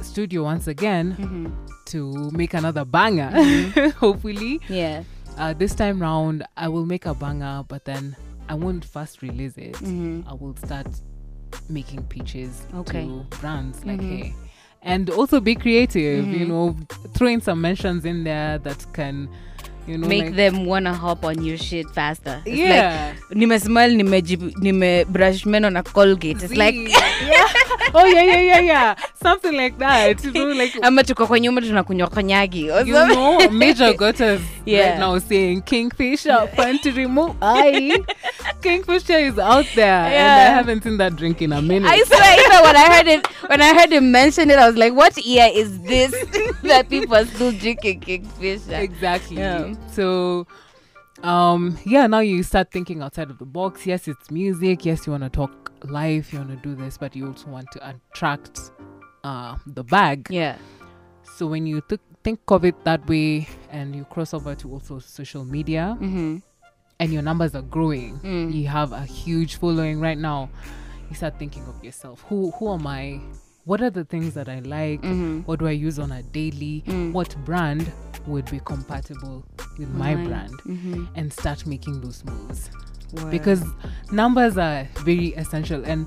E: studio once again
D: Mm-hmm.
E: to make another banger hopefully
D: yeah
E: uh, this time round i will make a banger but then i won't first release it
D: mm-hmm.
E: i will start making pitches
D: Okay.
E: to brands like
D: Mhm.
E: hey and also be creative you
D: Mhm.
E: know throw in some mentions in there that can you know
D: make
E: like,
D: them wanna hop on your shit faster it's like
E: yeah
D: nimesmile nimeji- nimebrush meno na colgate it's like
E: yeah. Oh yeah yeah yeah yeah something like that you know like
D: ama tuko kwa nyumba tunakunywa konyagi
E: you know, Major Gutters
D: Yeah.
E: right now saying Kingfisher, fun to remove. Aye. Kingfisher is out there, and I haven't seen that drink in a minute.
D: I swear, even when I heard it, when I heard him mention it, I was like, "What year is this that people are still drinking Kingfisher?"
E: exactly.
D: Yeah.
E: So, um, yeah. Now you start thinking outside of the box. Yes, it's music. Yes, you want to talk live. You want to do this, but you also want to attract uh the bag.
D: Yeah.
E: So when you th- think of it that way, and you cross over to also social media,
D: Mm-hmm.
E: and your numbers are growing
D: Mm.
E: you have a huge following right now you start thinking of yourself who who am i what are the things that i like
D: Mm-hmm.
E: what do i use on a daily
D: Mm.
E: what brand would be compatible with my
D: Mine.
E: brand
D: Mm-hmm.
E: and start making those moves because numbers are very essential and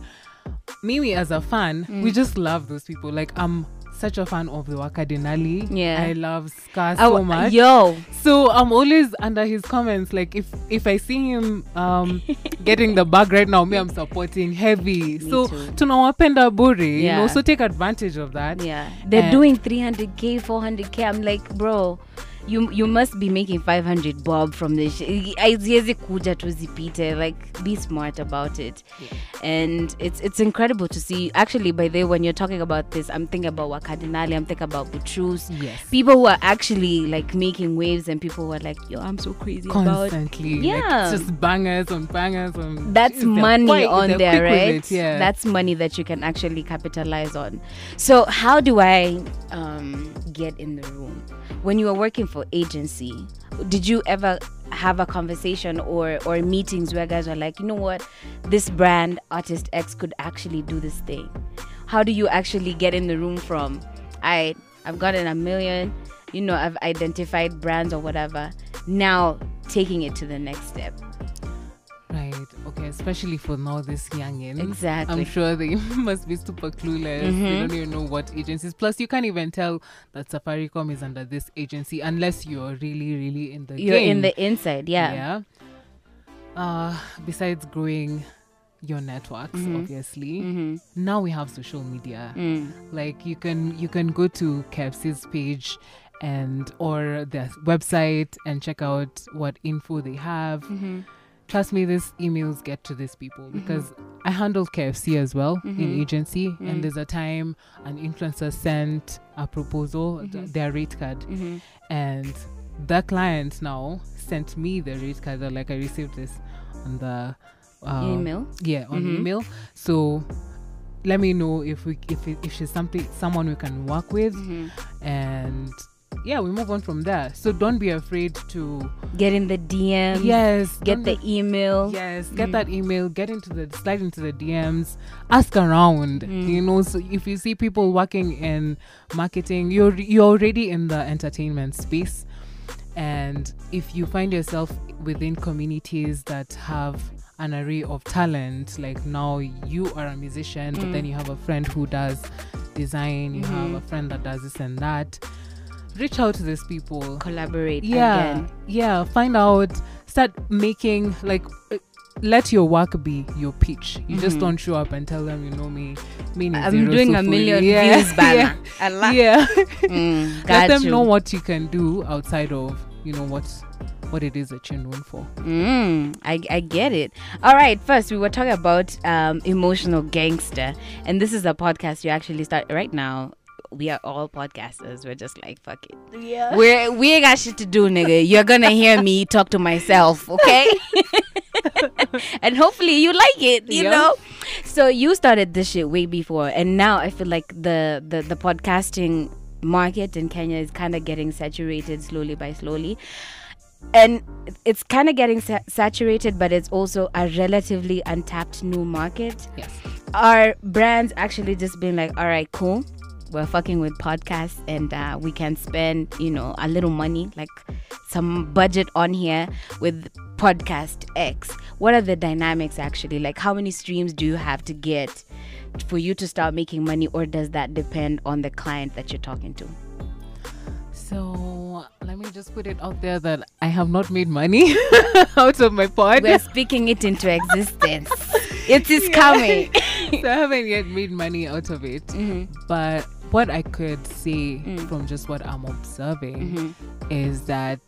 E: Mimi as a fan we
D: Mm.
E: just love those people like i'm such a fan of the Wakadinali.
D: Yeah.
E: I love Scar
D: Oh,
E: so much.
D: Yo,
E: So I'm always under his comments. Like if if I see him um getting the bag right now, me I'm supporting heavy. so to
D: too.
E: tunawapenda buri, you
D: Yeah.
E: know. So take advantage of that.
D: yeah, they're
E: And-
D: doing 300k, 400k. I'm like, bro. You, you must be making 500 bob from this. Haziwezi kuja tu zipite. like be smart about it and it's it's incredible to see actually by the way when you're talking about this i'm thinking about wakadinali i'm thinking about butrus
E: Yes.
D: people who are actually like making waves and people who are like yo i'm so crazy about
E: Constantly. Like,
D: Yeah.
E: just bangers on bangers on
D: that's
E: they're
D: money
E: quite-
D: on there right
E: it, yeah.
D: that's money that you can actually capitalize on so how do i um, get in the room when you were working for agency did you ever have a conversation or or meetings where guys are like you know what? This brand artist x could actually do this thing. How do you actually get in the room from i i've gotten a million you know i've identified brands or whatever now taking it to the next step
E: Right. Okay. Especially for now, this youngins.
D: Exactly.
E: I'm sure they must be super clueless. They
D: Mhm.
E: don't even know what agencies. Plus, you can't even tell that Safaricom is under this agency unless you're really, really in the
D: you're
E: game.
D: in the inside yeah
E: Yeah. Uh, besides growing your networks,
D: Mhm.
E: obviously,
D: mm-hmm.
E: now we have social media.
D: mm.
E: Like you can you can go to KFC's page and or their website and check out what info they have
D: Mm-hmm.
E: Trust me, these emails get to these people because I handle KFC as well
D: Mhm.
E: in agency,
D: Mm.
E: and there's a time an influencer sent a proposal,
D: Mhm.
E: their rate card,
D: Mm-hmm.
E: and the client now sent me the rate card. Like, I received this on the um,
D: email
E: yeah, on email. So let me know if we if it, if she's something someone we can work with,
D: mm-hmm.
E: and yeah, we move on from there. So don't be afraid to
D: get in the DM
E: yes
D: get the email
E: Yes, get
D: Mhm.
E: that email, get into the slide into the DMs, ask around.
D: Mm.
E: You know, so if you see people working in marketing, you're you're already in the entertainment space. And if you find yourself within communities that have an array of talent, like now you are a musician, but
D: Mm.
E: then you have a friend who does design, you have
D: Mhm.
E: a friend that does this and that. Reach out to these people
D: collaborate
E: yeah
D: again
E: yeah find out start making like uh, let your work be your pitch you just
D: Mhm.
E: don't show up and tell them you know me me
D: i'm doing a million
E: yeah.
D: views banner
E: yeah,
D: like
E: yeah.
D: mm,
E: let them
D: you.
E: know what you can do outside of you know what what it is that you're known for
D: Mm, I, I get it. All right, first we were talking about um, emotional gangster, and this is a podcast you actually start right now. We are all podcasters. We're just like fuck it. Yeah. We're we ain't got shit to do, nigga. You're gonna hear me talk to myself, okay? and hopefully you like it, you
E: Yeah.
D: know. So you started this shit way before, and now I feel like the the, the podcasting market in Kenya is kind of getting saturated slowly by slowly and it's kind of getting sa- saturated but it's also a relatively untapped new market
E: yes
D: are brands actually just being like all right cool we're fucking with podcasts and uh, we can spend you know a little money like some budget on here with podcast x. What are the dynamics actually? Like how many streams do you have to get for you to start making money or does that depend on the client that you're talking to?
E: So let me just put it out there that i have not made money out of my pod.
D: We're speaking it into existence. It is coming.
E: So i haven't yet made money out of it.
D: Mhm.
E: but what i could say
D: Mm.
E: from just what i'm observing
D: Mhm.
E: is that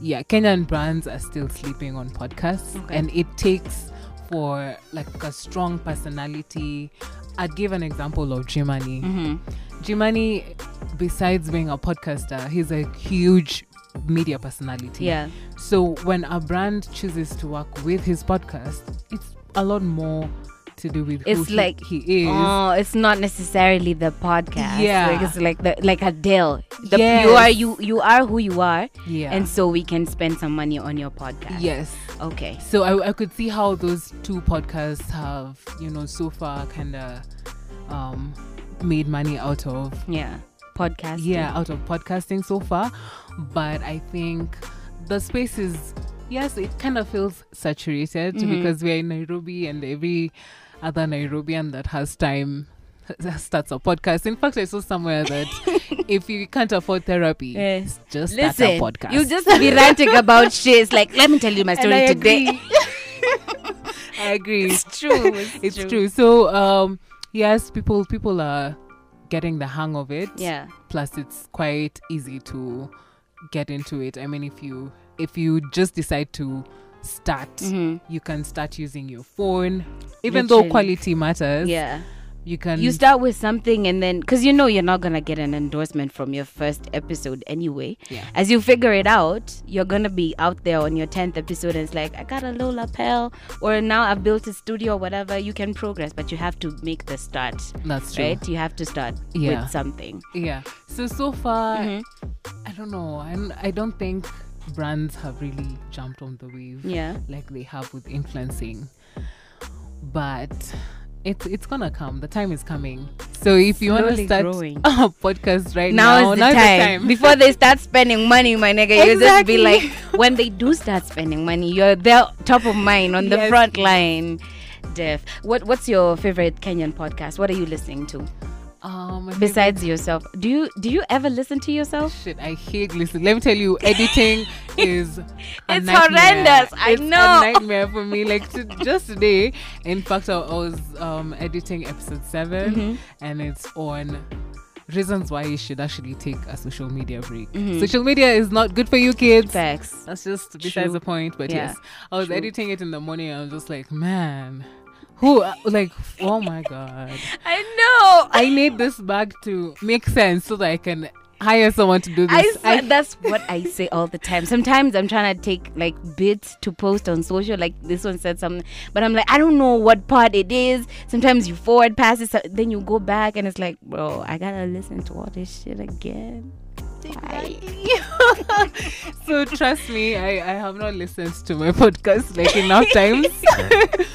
E: yeah kenyan brands are still sleeping on podcasts
D: Okay.
E: and it takes for like a strong personality i'd give an example of jimani
D: Mhm.
E: jimani besides being a podcaster he's a huge media personality
D: Yeah.
E: so when a brand chooses to work with his podcast it's a lot more to do with
D: It's
E: he-
D: like,
E: he is
D: Oh, it's not necessarily the podcast.
E: Yeah.
D: Like, it's like the like Adele. The,
E: Yes.
D: You are you you are who you are,
E: yeah
D: and so we can spend some money on your podcast.
E: yes
D: Okay.
E: So I, I could see how those two podcasts have, you know, so far kind of um, made money out of,
D: Yeah. Podcast.
E: yeah, out of podcasting so far. But I think the space is, yes, it kind of feels saturated
D: Mhm.
E: because we're in Nairobi and every other Nairobian that has time starts a podcast. In fact, I saw somewhere that if you can't afford therapy,
D: Yes.
E: just start
D: Listen,
E: a podcast.
D: you just be ranting about shit. It's like, let me tell you my story
E: I
D: today.
E: agree. I agree.
D: It's true. It's,
E: It's true. So, um, yes, people people are getting the hang of it.
D: Yeah.
E: Plus, it's quite easy to get into it. I mean, if you if you just decide to start,
D: Mhm.
E: you can start using your phone. Even though quality matters,
D: Yeah.
E: you can.
D: You start with something and then, because you know you're not to get an endorsement from your first episode anyway.
E: Yeah.
D: As you figure it out, you're to be out there on your 10th episode and it's like, I got a low lapel, or now I've built a studio, or whatever. You can progress, but you have to make the start,
E: That's true.
D: right? You have to start
E: Yeah.
D: with something.
E: Yeah. So so far,
D: Mhm.
E: I don't know. I'm, I don't think brands have really jumped on the wave
D: Yeah.
E: like they have with influencing. But it's it's gonna come. The time is coming. So if you want to start
D: growing.
E: a podcast right
D: now,
E: now,
D: is the
E: now's
D: time. Before they start spending money, my nigga, you just be like, when they do start spending money, you're there top of mind on the
E: Yes.
D: front line. Def, what what's your favorite Kenyan podcast? What are you listening to
E: um,
D: besides yourself? Do you do you ever listen to yourself?
E: Shit, I hate listening. Let me tell you, editing is
D: It's
E: nightmare.
D: horrendous, I
E: It's
D: know.
E: a nightmare for me. Like to, just today, in fact, I, I was um, editing episode 7
D: Mm-hmm.
E: and it's on reasons why you should actually take a social media break.
D: Mm-hmm.
E: Social media is not good for you kids.
D: Facts.
E: That's just besides
D: True.
E: the point. But
D: Yeah,
E: yes, I was
D: true.
E: editing it in the morning. I was just like, man, who uh, like, oh my god.
D: I know.
E: I need this bag to make sense so that I can hire someone to do
D: I,
E: this.
D: swear, that's what I say all the time. Sometimes I'm trying to take like bits to post on social, like this one said something, but I'm like, I don't know what part it is. Sometimes you forward pass it, so- then you go back and it's like, bro, I gotta listen to all this shit again. Why?
E: so trust me, I, I have not listened to my podcast like enough times.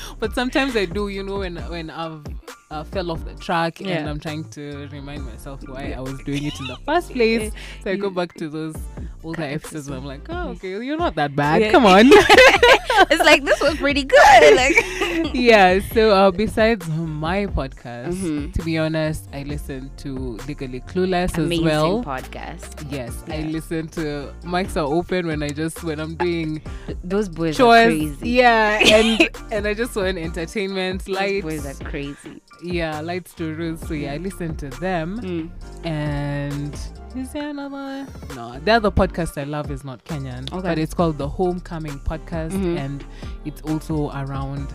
E: but sometimes I do, you know, when when I've uh, fell off the track and I'm trying to remind myself why I was doing it in the first place. So I go back to those older episodes and I'm like, oh, okay, you're not that bad.
D: Yeah.
E: Come on.
D: it's like this was pretty good. Like,
E: yeah so uh, besides my podcast
D: Mhm.
E: to be honest i listen to legally clueless
D: amazing
E: as well
D: podcast.
E: yes i listen to mics are open when i just when i'm doing
D: Those boys are crazy.
E: yeah and and i just want entertainment
D: Those
E: lights
D: boys are crazy.
E: Yeah lights to rules so yeah i listen to them
D: Mm.
E: and is there another no the other podcast i love is not kenyan
D: Okay.
E: but it's called the homecoming podcast
D: Mhm.
E: and it's also around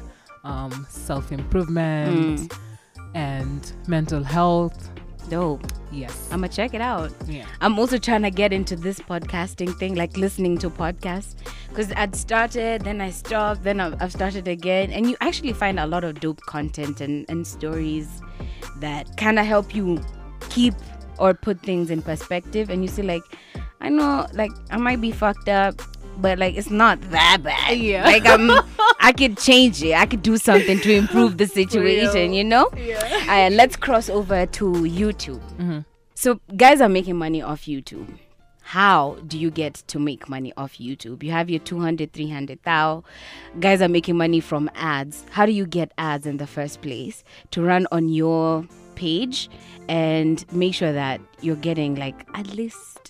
E: um, self-improvement
D: Mm.
E: and mental health
D: Dope.
E: yes
D: I'm gonna check it out.
E: yeah
D: I'm also trying to get into this podcasting thing, like listening to podcasts. Because I'd started, then I stopped, then I've I've started again. And you actually find a lot of dope content and, and stories that kind of help you keep or put things in perspective. And you see, like, I know, like, I might be fucked up, but like, it's not that bad.
E: Yeah.
D: Like, I'm, I could change it. I could do something to improve the situation, you know?
E: yeah
D: And let's cross over to YouTube.
E: Mhm.
D: So, guys are making money off YouTube. How do you get to make money off YouTube? You have your 200, 300 thou. Guys are making money from ads. How do you get ads in the first place to run on your page and make sure that you're getting like at least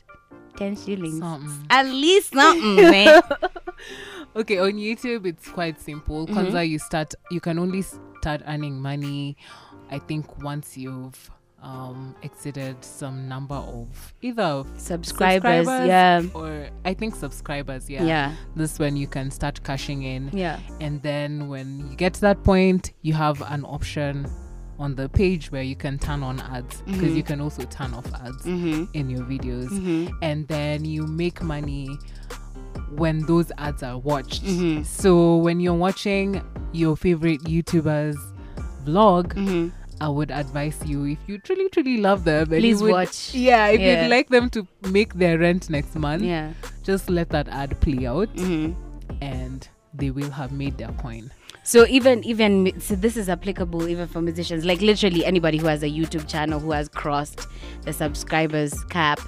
D: 10 shillings?
E: Something.
D: At least something, man.
E: okay on youtube it's quite simple
D: Mm-hmm.
E: you start you can only start earning money i think once you've um exceeded some number of either
D: Subscribers, yeah.
E: or i think subscribers yeah
D: Yeah.
E: this when you can start cashing in
D: Yeah.
E: and then when you get to that point you have an option on the page where you can turn on ads because
D: Mhm.
E: you can also turn off ads
D: Mm-hmm.
E: in your videos
D: Mm-hmm.
E: and then you make money when those ads are watched.
D: Mhm.
E: So when you're watching your favorite YouTubers vlog,
D: Mm-hmm.
E: I would advise you if you truly truly love them,
D: Please
E: would-
D: watch.
E: Yeah, if
D: Yeah.
E: you'd like them to make their rent next month,
D: Yeah.
E: just let that ad play out,
D: Mm-hmm.
E: and they will have made their coin.
D: So even even so this is applicable even for musicians. Like literally anybody who has a YouTube channel who has crossed the subscribers cap,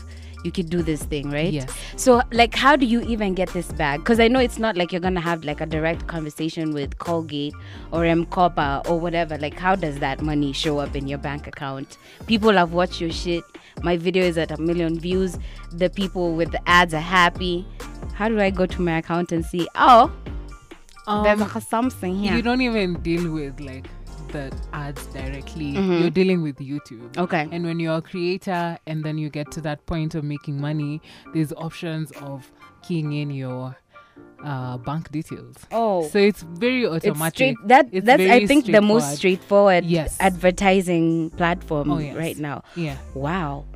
D: you could do this thing, right?
E: Yes.
D: So, like, how do you even get this bag? Because I know it's not like you're gonna have like a direct conversation with Colgate or M-KOPA or whatever. Like, how does that money show up in your bank account? People have watched your shit. My video is at a million views. The people with the ads are happy. How do I go to my account and see? Oh, there's
E: Um,
D: a something here.
E: You don't even deal with like the ads directly.
D: Mhm.
E: You're dealing with YouTube.
D: okay.
E: And when you're a creator and then you get to that point of making money, there's options of keying in your uh, bank details.
D: Oh,
E: So it's very
D: it's
E: automatic.
D: straight. That
E: It's
D: that's I think the most straightforward
E: Yes.
D: advertising platform
E: Oh, yes.
D: right now.
E: Yeah.
D: Wow.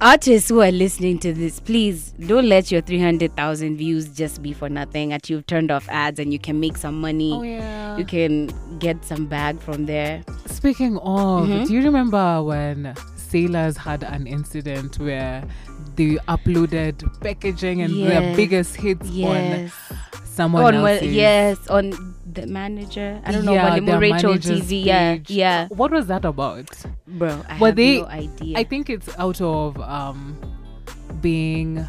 D: Artists who are listening to this, please don't let your 300,000 views just be for nothing. At you've turned off ads and you can make some money.
E: Oh yeah.
D: You can get some bag from there.
E: Speaking of,
D: Mhm.
E: do you remember when Sailors had an incident where they uploaded packaging and their biggest hits
D: Yes.
E: on someone
D: on
E: else's?
D: yes, on the manager. I don't know,
E: Yeah, their
D: Rachel TV. Yeah,
E: page.
D: yeah.
E: What was that about?
D: Bro, I
E: Were
D: have
E: they-
D: no idea.
E: I think it's out of um being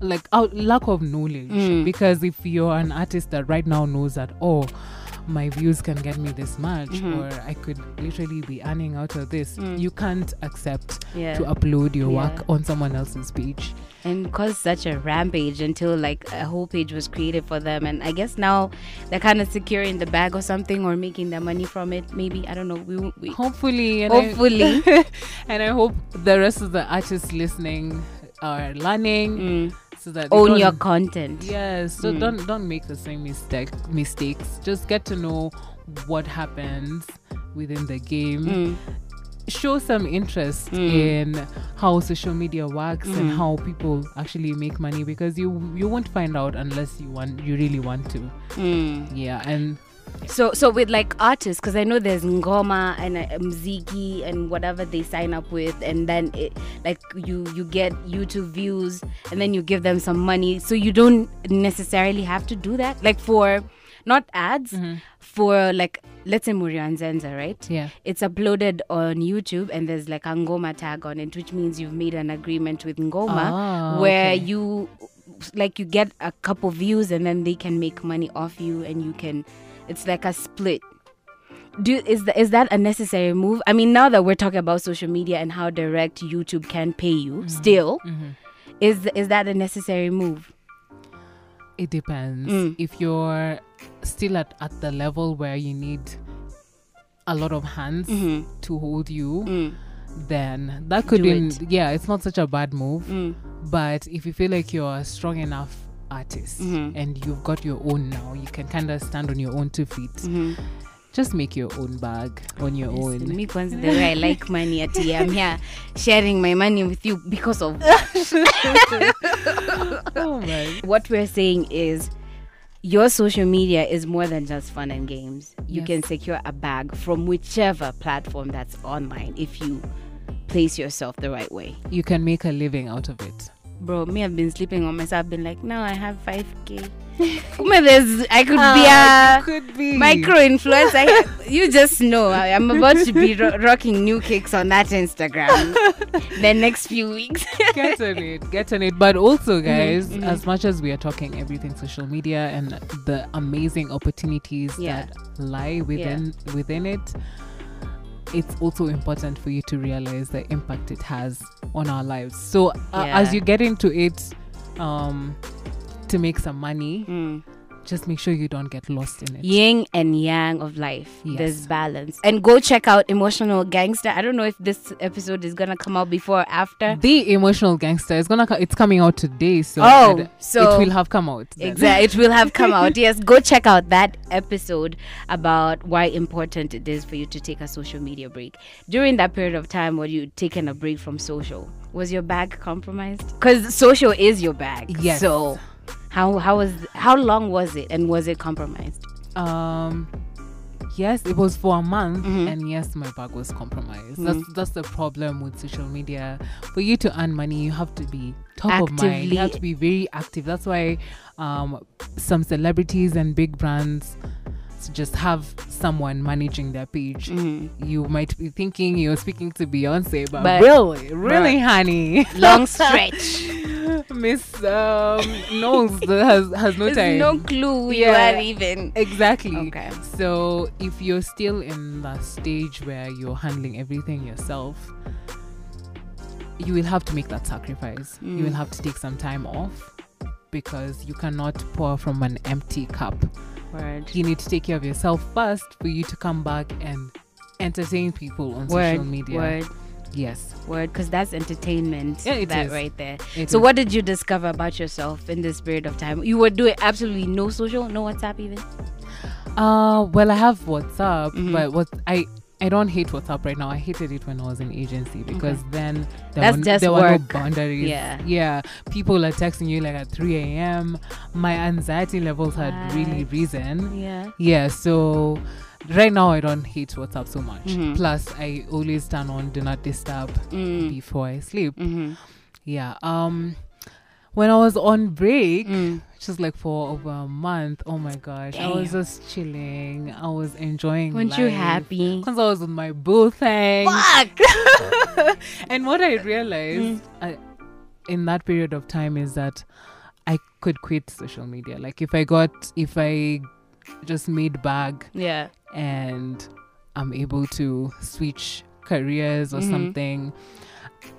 E: like out lack of knowledge
D: Mm.
E: because if you're an artist that right now knows that oh my views can get me this much
D: Mhm.
E: or I could literally be earning out of this
D: Mm.
E: you can't accept
D: yeah.
E: to upload your
D: Yeah.
E: work on someone else's page
D: and caused such a rampage until like a whole page was created for them and i guess now they're kind of securing the bag or something or making their money from it maybe i don't know we, we
E: hopefully and I-
D: hopefully
E: and I hope the rest of the artists listening are learning
D: mm,
E: so that
D: own your content
E: Yes, so
D: Mm.
E: don't don't make the same mistake mistakes. Just get to know what happens within the game.
D: Mm,
E: Show some interest
D: Mm.
E: in how social media works and
D: Mhm.
E: how people actually make money because you you won't find out unless you want you really want to.
D: mm.
E: Yeah, and
D: so so with like artists because i know there's ngoma and uh, mziki and whatever they sign up with and then it, like you you get youtube views and then you give them some money so you don't necessarily have to do that like for not ads
E: Mhm.
D: for like let's say Murian Zenza, right
E: yeah.
D: it's uploaded on youtube and there's like a ngoma tag on it which means you've made an agreement with ngoma
E: Ah,
D: where
E: okay.
D: you like you get a couple views and then they can make money off you and you can it's like a split do is that is that a necessary move i mean now that we're talking about social media and how direct youtube can pay you still
E: Mhm.
D: is is that a necessary move
E: It depends.
D: Mm.
E: If you're still at, at the level where you need a lot of hands
D: Mhm.
E: to hold you,
D: mm,
E: then that could be
D: it.
E: yeah, it's not such a bad move.
D: mm,
E: But if you feel like you're strong enough artist
D: Mhm.
E: and you've got your own now, you can kind of stand on your own two feet.
D: mhm.
E: Just make your own bag on your
D: Listen,
E: own.
D: me once the way I like money at I'm here sharing my money with you because of
E: oh my.
D: what we're saying is your social media is more than just fun and games. You
E: Yes.
D: can secure a bag from whichever platform that's online if you place yourself the right way.
E: You can make a living out of it.
D: Bro, me, I've been sleeping on myself. I've been like, now I have 5K. Kume, there's, I could
E: Ah,
D: be
E: could be
D: a micro influencer. you just know, I, I'm about to be ro- rocking new kicks on that Instagram the next few weeks.
E: get on it, get on it. But also, guys,
D: mhm.
E: as much as we are talking everything social media and the amazing opportunities
D: Yeah.
E: that lie within within it, it's also important for you to realize the impact it has on our lives. So, uh,
D: Yeah.
E: as you get into it, um, to make some money,
D: Mm.
E: Just make sure you don't get lost in it.
D: yin and yang of life.
E: Yes.
D: There's balance. And go check out Emotional Gangster. I don't know if this episode is gonna come out before or after.
E: The emotional gangster is gonna. It's coming out today, so
D: Oh,
E: it-
D: so-
E: it will have come out.
D: Exactly. It will have come out. Yes, go check out that episode about why important it is for you to take a social media break. During that period of time where you taking a break from social, was your bag compromised? Because social is your bag.
E: Yes.
D: So how how was how long was it and was it compromised?
E: Um, yes, it was for a month,
D: Mhm.
E: and yes, my bag was compromised.
D: Mm.
E: That's that's the problem with social media. For you to earn money, you have to be top of mind. You have to be very active. That's why um, some celebrities and big brands to just have someone managing their page.
D: Mhm.
E: You might be thinking you're speaking to Beyonce, but,
D: But-
E: really, really, honey,
D: Long stretch.
E: Miss um, knows that has has no time.
D: no clue who
E: Yeah.
D: you are even.
E: Exactly.
D: Okay.
E: So if you're still in that stage where you're handling everything yourself, you will have to make that sacrifice. You will
D: Mm.
E: have to take some time off because you cannot pour from an empty cup.
D: Word.
E: You need to take care of yourself first for you to come back and entertain people on social media.
D: Word.
E: Yes.
D: Word. Because that's entertainment.
E: Yeah, it
D: that
E: is.
D: right there.
E: It
D: so
E: is.
D: what did you discover about yourself in this period of time? You were doing absolutely no social, no WhatsApp even.
E: Uh well I have WhatsApp,
D: Mhm.
E: but what I I don't hate WhatsApp right now. I hated it when I was in agency because then there,
D: That's
E: were,
D: just
E: there were no boundaries.
D: Yeah.
E: Yeah. People are texting you like at 3 a.m. My anxiety levels had really risen.
D: Yeah.
E: Yeah. So right now I don't hate WhatsApp so much.
D: Mhm.
E: Plus I always turn on do not disturb
D: Mm.
E: before I sleep.
D: Mm-hmm.
E: Yeah. Um when I was on break,
D: Mm.
E: which is like for over a month, oh my gosh, I was just chilling. I was enjoying
D: Weren't you happy?
E: Because I was with my boo thing.
D: Fuck.
E: and what I realized I, in that period of time is that I could quit social media. Like if I got, if I just made bag
D: yeah.
E: And I'm able to switch careers or
D: Mhm.
E: something.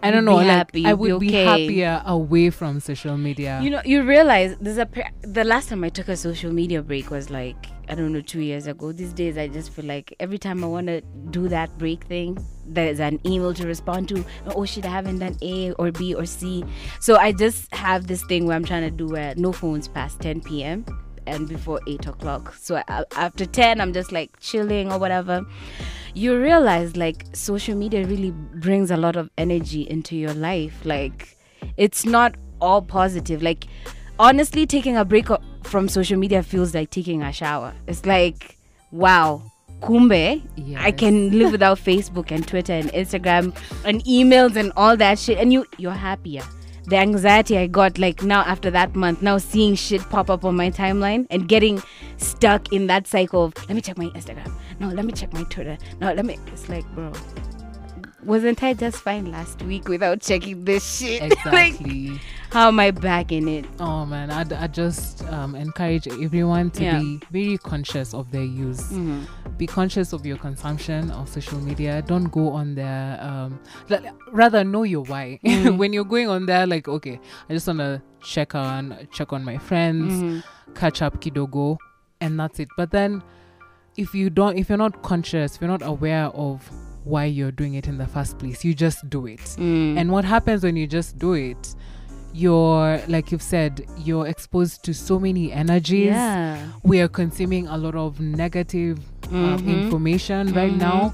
E: I don't know.
D: be
E: Like
D: happy,
E: I
D: you'd be
E: would be happier away from social media.
D: You know, you realize there's a the last time I took a social media break was like I don't know two years ago. These days I just feel like every time I want to do that break thing, there's an email to respond to. Oh shit, I haven't done A or B or C. So I just have this thing where I'm trying to do where no phones past 10 p.m. and before 8 o'clock. So after 10, I'm just like chilling or whatever. You realize like social media really brings a lot of energy into your life. Like it's not all positive. Like honestly, taking a break from social media feels like taking a shower. It's like, wow, kumbe, I can live without Facebook and Twitter and Instagram and emails and all that shit, and you you're happier. The anxiety I got like now after that month, now seeing shit pop up on my timeline and getting stuck in that cycle of let me check my Instagram. No, let me check my Twitter. No, let me. It's like, bro, wasn't I just fine last week without checking this shit? like,
E: Exactly.
D: how am I back in it?
E: Oh man, I I just um, encourage everyone to
D: Yeah.
E: be very conscious of their use.
D: Mm-hmm.
E: Be conscious of your consumption of social media. Don't go on there. Um, rather know your why.
D: Mhm.
E: when you're going on there, like okay, I just wanna check on check on my friends,
D: Mm-hmm.
E: catch up kidogo, and that's it. But then, if you don't, if you're not conscious, if you're not aware of why you're doing it in the first place, you just do it.
D: Mm.
E: And what happens when you just do it? You're, like you've said, you're exposed to so many energies.
D: yeah.
E: We are consuming a lot of negative um,
D: Mhm.
E: information right
D: Mhm.
E: now.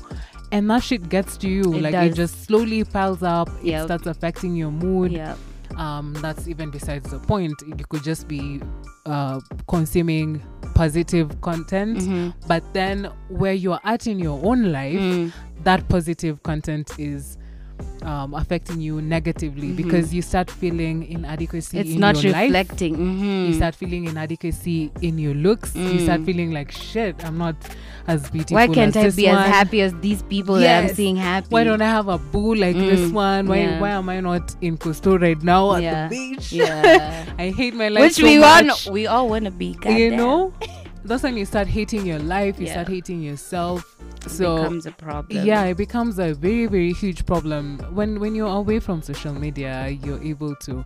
E: And that shit gets to you.
D: It
E: like
D: does.
E: it just slowly piles up. It starts affecting your mood.
D: Yeah.
E: Um, that's even besides the point. You could just be uh, consuming positive content.
D: Mhm.
E: But then where you're at in your own life,
D: Mm.
E: that positive content is um, affecting you negatively
D: Mhm.
E: because you start feeling inadequacy
D: It's
E: in
D: not
E: your life.
D: reflecting. Mhm.
E: You start feeling inadequacy in your looks. You start
D: Mm.
E: feeling like shit. I'm not as beautiful.
D: Why can't I
E: this
D: be
E: one.
D: as happy as these people that I'm seeing happy?
E: Why don't I have a boo like this
D: Mm,
E: one? Why
D: yeah.
E: why am I not in Costo right now at
D: Yeah,
E: the beach?
D: Yeah.
E: I hate my life
D: Which
E: so
D: we
E: much.
D: all we all want to be.
E: you
D: goddamn.
E: know, that's when you start hating your life. You
D: Yeah.
E: start hating yourself.
D: It
E: So
D: becomes a problem.
E: yeah it becomes a very very huge problem when when you're away from social media you're able to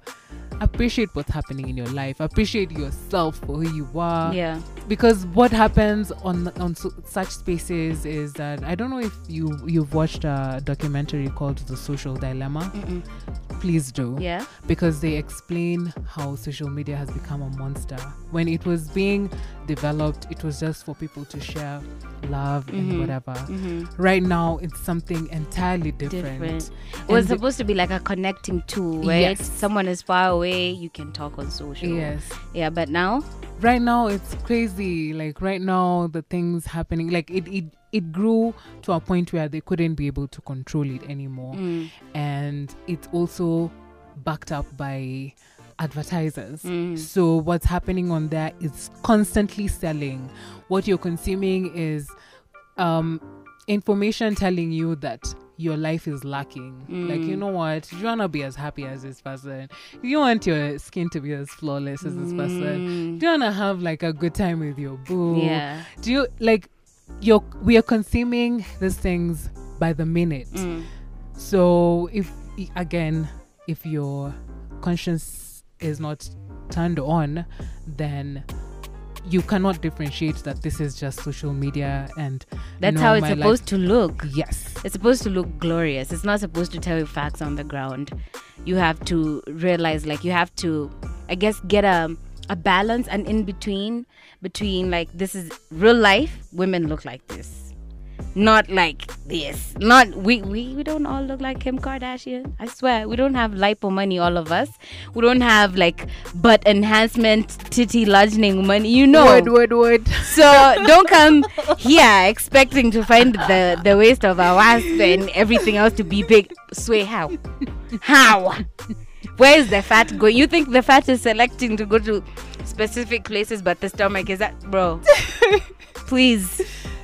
E: appreciate what's happening in your life appreciate yourself for who you are
D: Yeah.
E: because what happens on on su- such spaces is that i don't know if you you've watched a documentary called the social dilemma
D: Mm-mm.
E: please do
D: Yeah.
E: because they explain how social media has become a monster. When it was being developed, it was just for people to share love
D: Mhm.
E: and whatever.
D: hmm
E: Right now, it's something entirely different.
D: Different. It was
E: And the-
D: supposed to be like a connecting tool, right?
E: Yes.
D: Someone is far away, you can talk on social.
E: Yes.
D: Yeah, but now,
E: Right now, it's crazy. Like right now, the things happening, like it, it, it grew to a point where they couldn't be able to control it anymore.
D: mm,
E: and it's also backed up by advertisers. So what's happening on there is constantly selling. What you're consuming is um, information telling you that your life is lacking. Like, you mm. know what? You want to be as happy as this person. You want your skin to be as flawless as this person. Mm. Do you want to have like a good time with your boo?
D: Yeah.
E: Do you like you're we are consuming these things by the minute. Mm. So if again, if your conscience is not turned on, then you cannot differentiate that this is just social media and
D: That's
E: no,
D: how it's
E: my life-
D: supposed to look.
E: Yes.
D: It's supposed to look glorious. It's not supposed to tell you facts on the ground. You have to realize, like, you have to, I guess, get a a balance and in between between like this is real life. Women look like this, not like this. Not we we we don't all look like Kim Kardashian. I swear we don't have lipo money. All of us. We don't have like butt enhancement, titty largening money. You know.
E: Would would would.
D: So don't come here expecting to find the the waist of our wasp and everything else to be big. Sway how? How? Where is the fat going? You think the fat is selecting to go to specific places, but the stomach is that, bro? Please,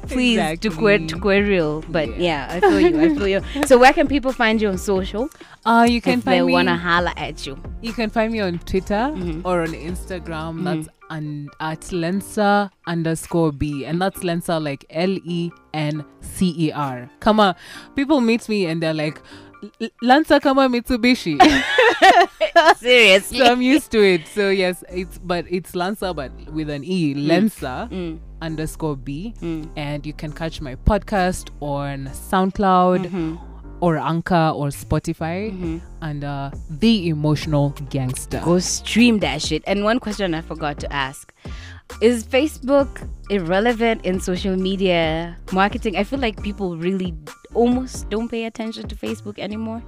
D: please, to queer to queer real. But yeah. I feel you. I feel you. So where can people find you on social
E: Uh you can
D: if they
E: find me
D: wanna holla at you?
E: you can find me on Twitter
D: Mm-hmm.
E: or on Instagram. That's un- at Lencer underscore B. And that's Lencer like L E N C E R. Come on. People meet me and they're like "L- Lancer Kama Mitsubishi.
D: Seriously.
E: so I'm used to it. So yes, it's but it's Lancer but with an E. Lencer
D: Mm.
E: Underscore B. And you can catch my podcast on SoundCloud
D: Mm-hmm.
E: or Anchor or Spotify under The Emotional Gangster.
D: go stream that shit. And one question I forgot to ask is Facebook irrelevant in social media marketing? I feel like people really almost don't pay attention to Facebook anymore.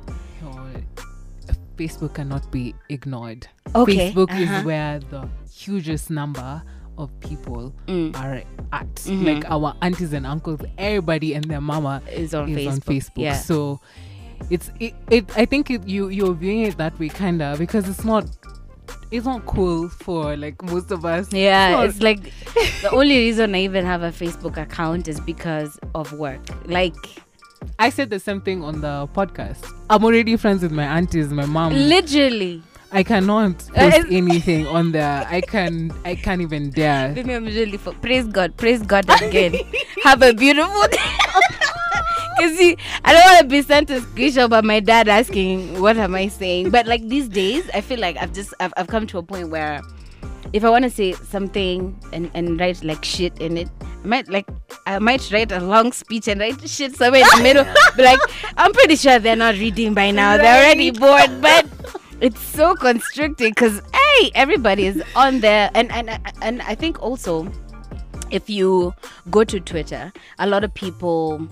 E: Facebook cannot be ignored.
D: Okay,
E: Facebook
D: uh-huh.
E: is where the hugest number of people
D: Mm.
E: are at.
D: Mm-hmm.
E: Like our aunties and uncles, everybody and their mama
D: Is on
E: is
D: Facebook.
E: on Facebook.
D: Yeah.
E: So it's it, it I think it, you you're viewing it that way kinda because it's not it's not cool for like most of us.
D: Yeah,
E: It's
D: it's like the only reason I even have a Facebook account is because of work. Like
E: I said the same thing on the podcast. I'm already friends with my aunties, my mom.
D: literally.
E: I cannot post anything on there. I can I can't even dare.
D: I'm really for praise God, praise God again. Have a beautiful day. Cause see, I don't want to be sent to screenshot by my dad asking what am I saying. But like these days, I feel like I've just I've, I've come to a point where if I want to say something and, and write like shit in it, I might like I might write a long speech and write shit somewhere in the middle. but like I'm pretty sure they're not reading by now. They're already bored. But it's so constricting because hey, everybody is on there, and and and I think also if you go to Twitter, a lot of people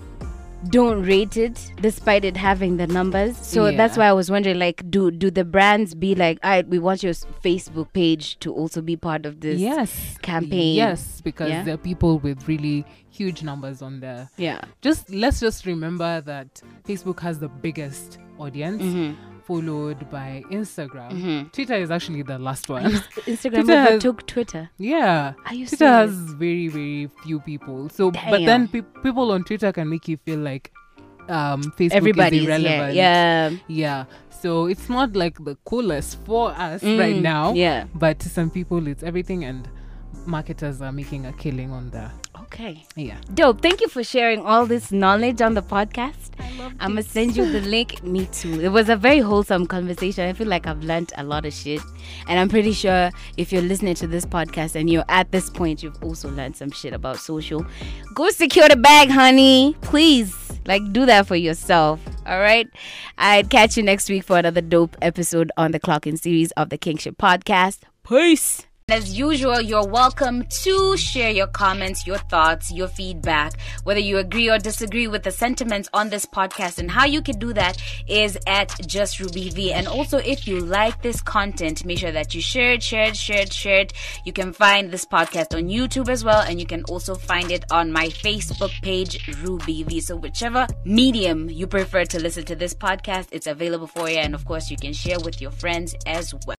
D: don't rate it despite it having the numbers. So
E: Yeah.
D: that's why I was wondering like do do the brands be like, "All right, we want your Facebook page to also be part of this."
E: yes
D: campaign.
E: Yes, because
D: Yeah.
E: there are people with really huge numbers on there.
D: Yeah.
E: Just let's just remember that Facebook has the biggest audience,
D: Mm-hmm.
E: Followed by Instagram. Twitter is actually the last one.
D: Instagram
E: Twitter has-
D: Twitter.
E: yeah,
D: Are you
E: Twitter has very very few people. So, but then pe- people on Twitter can make you feel like um Facebook
D: Everybody's
E: is irrelevant.
D: Yeah.
E: Yeah. So it's not like the coolest for us
D: Mm,
E: right now.
D: yeah.
E: But to some people, it's everything, and marketers are making a killing on there.
D: Okay.
E: Yeah.
D: Dope. Thank you for sharing all this knowledge on the podcast. I'm gonna send you the link. Me too. It was a very wholesome conversation. I feel like I've learned a lot of shit, and I'm pretty sure if you're listening to this podcast and you're at this point, you've also learned some shit about social. Go secure the bag, honey. Please, like, do that for yourself. All right. I'd catch you next week for another dope episode on the Clocking series of the Kingship Podcast. Peace. As usual, you're welcome to share your comments, your thoughts, your feedback, whether you agree or disagree with the sentiments on this podcast. And how you can do that is at Just Ruby V. And also, if you like this content, make sure that you share it, share it, share it, share it. You can find this podcast on YouTube as well, and you can also find it on my Facebook page, Ruby V. So, whichever medium you prefer to listen to this podcast, it's available for you. And of course, you can share with your friends as well.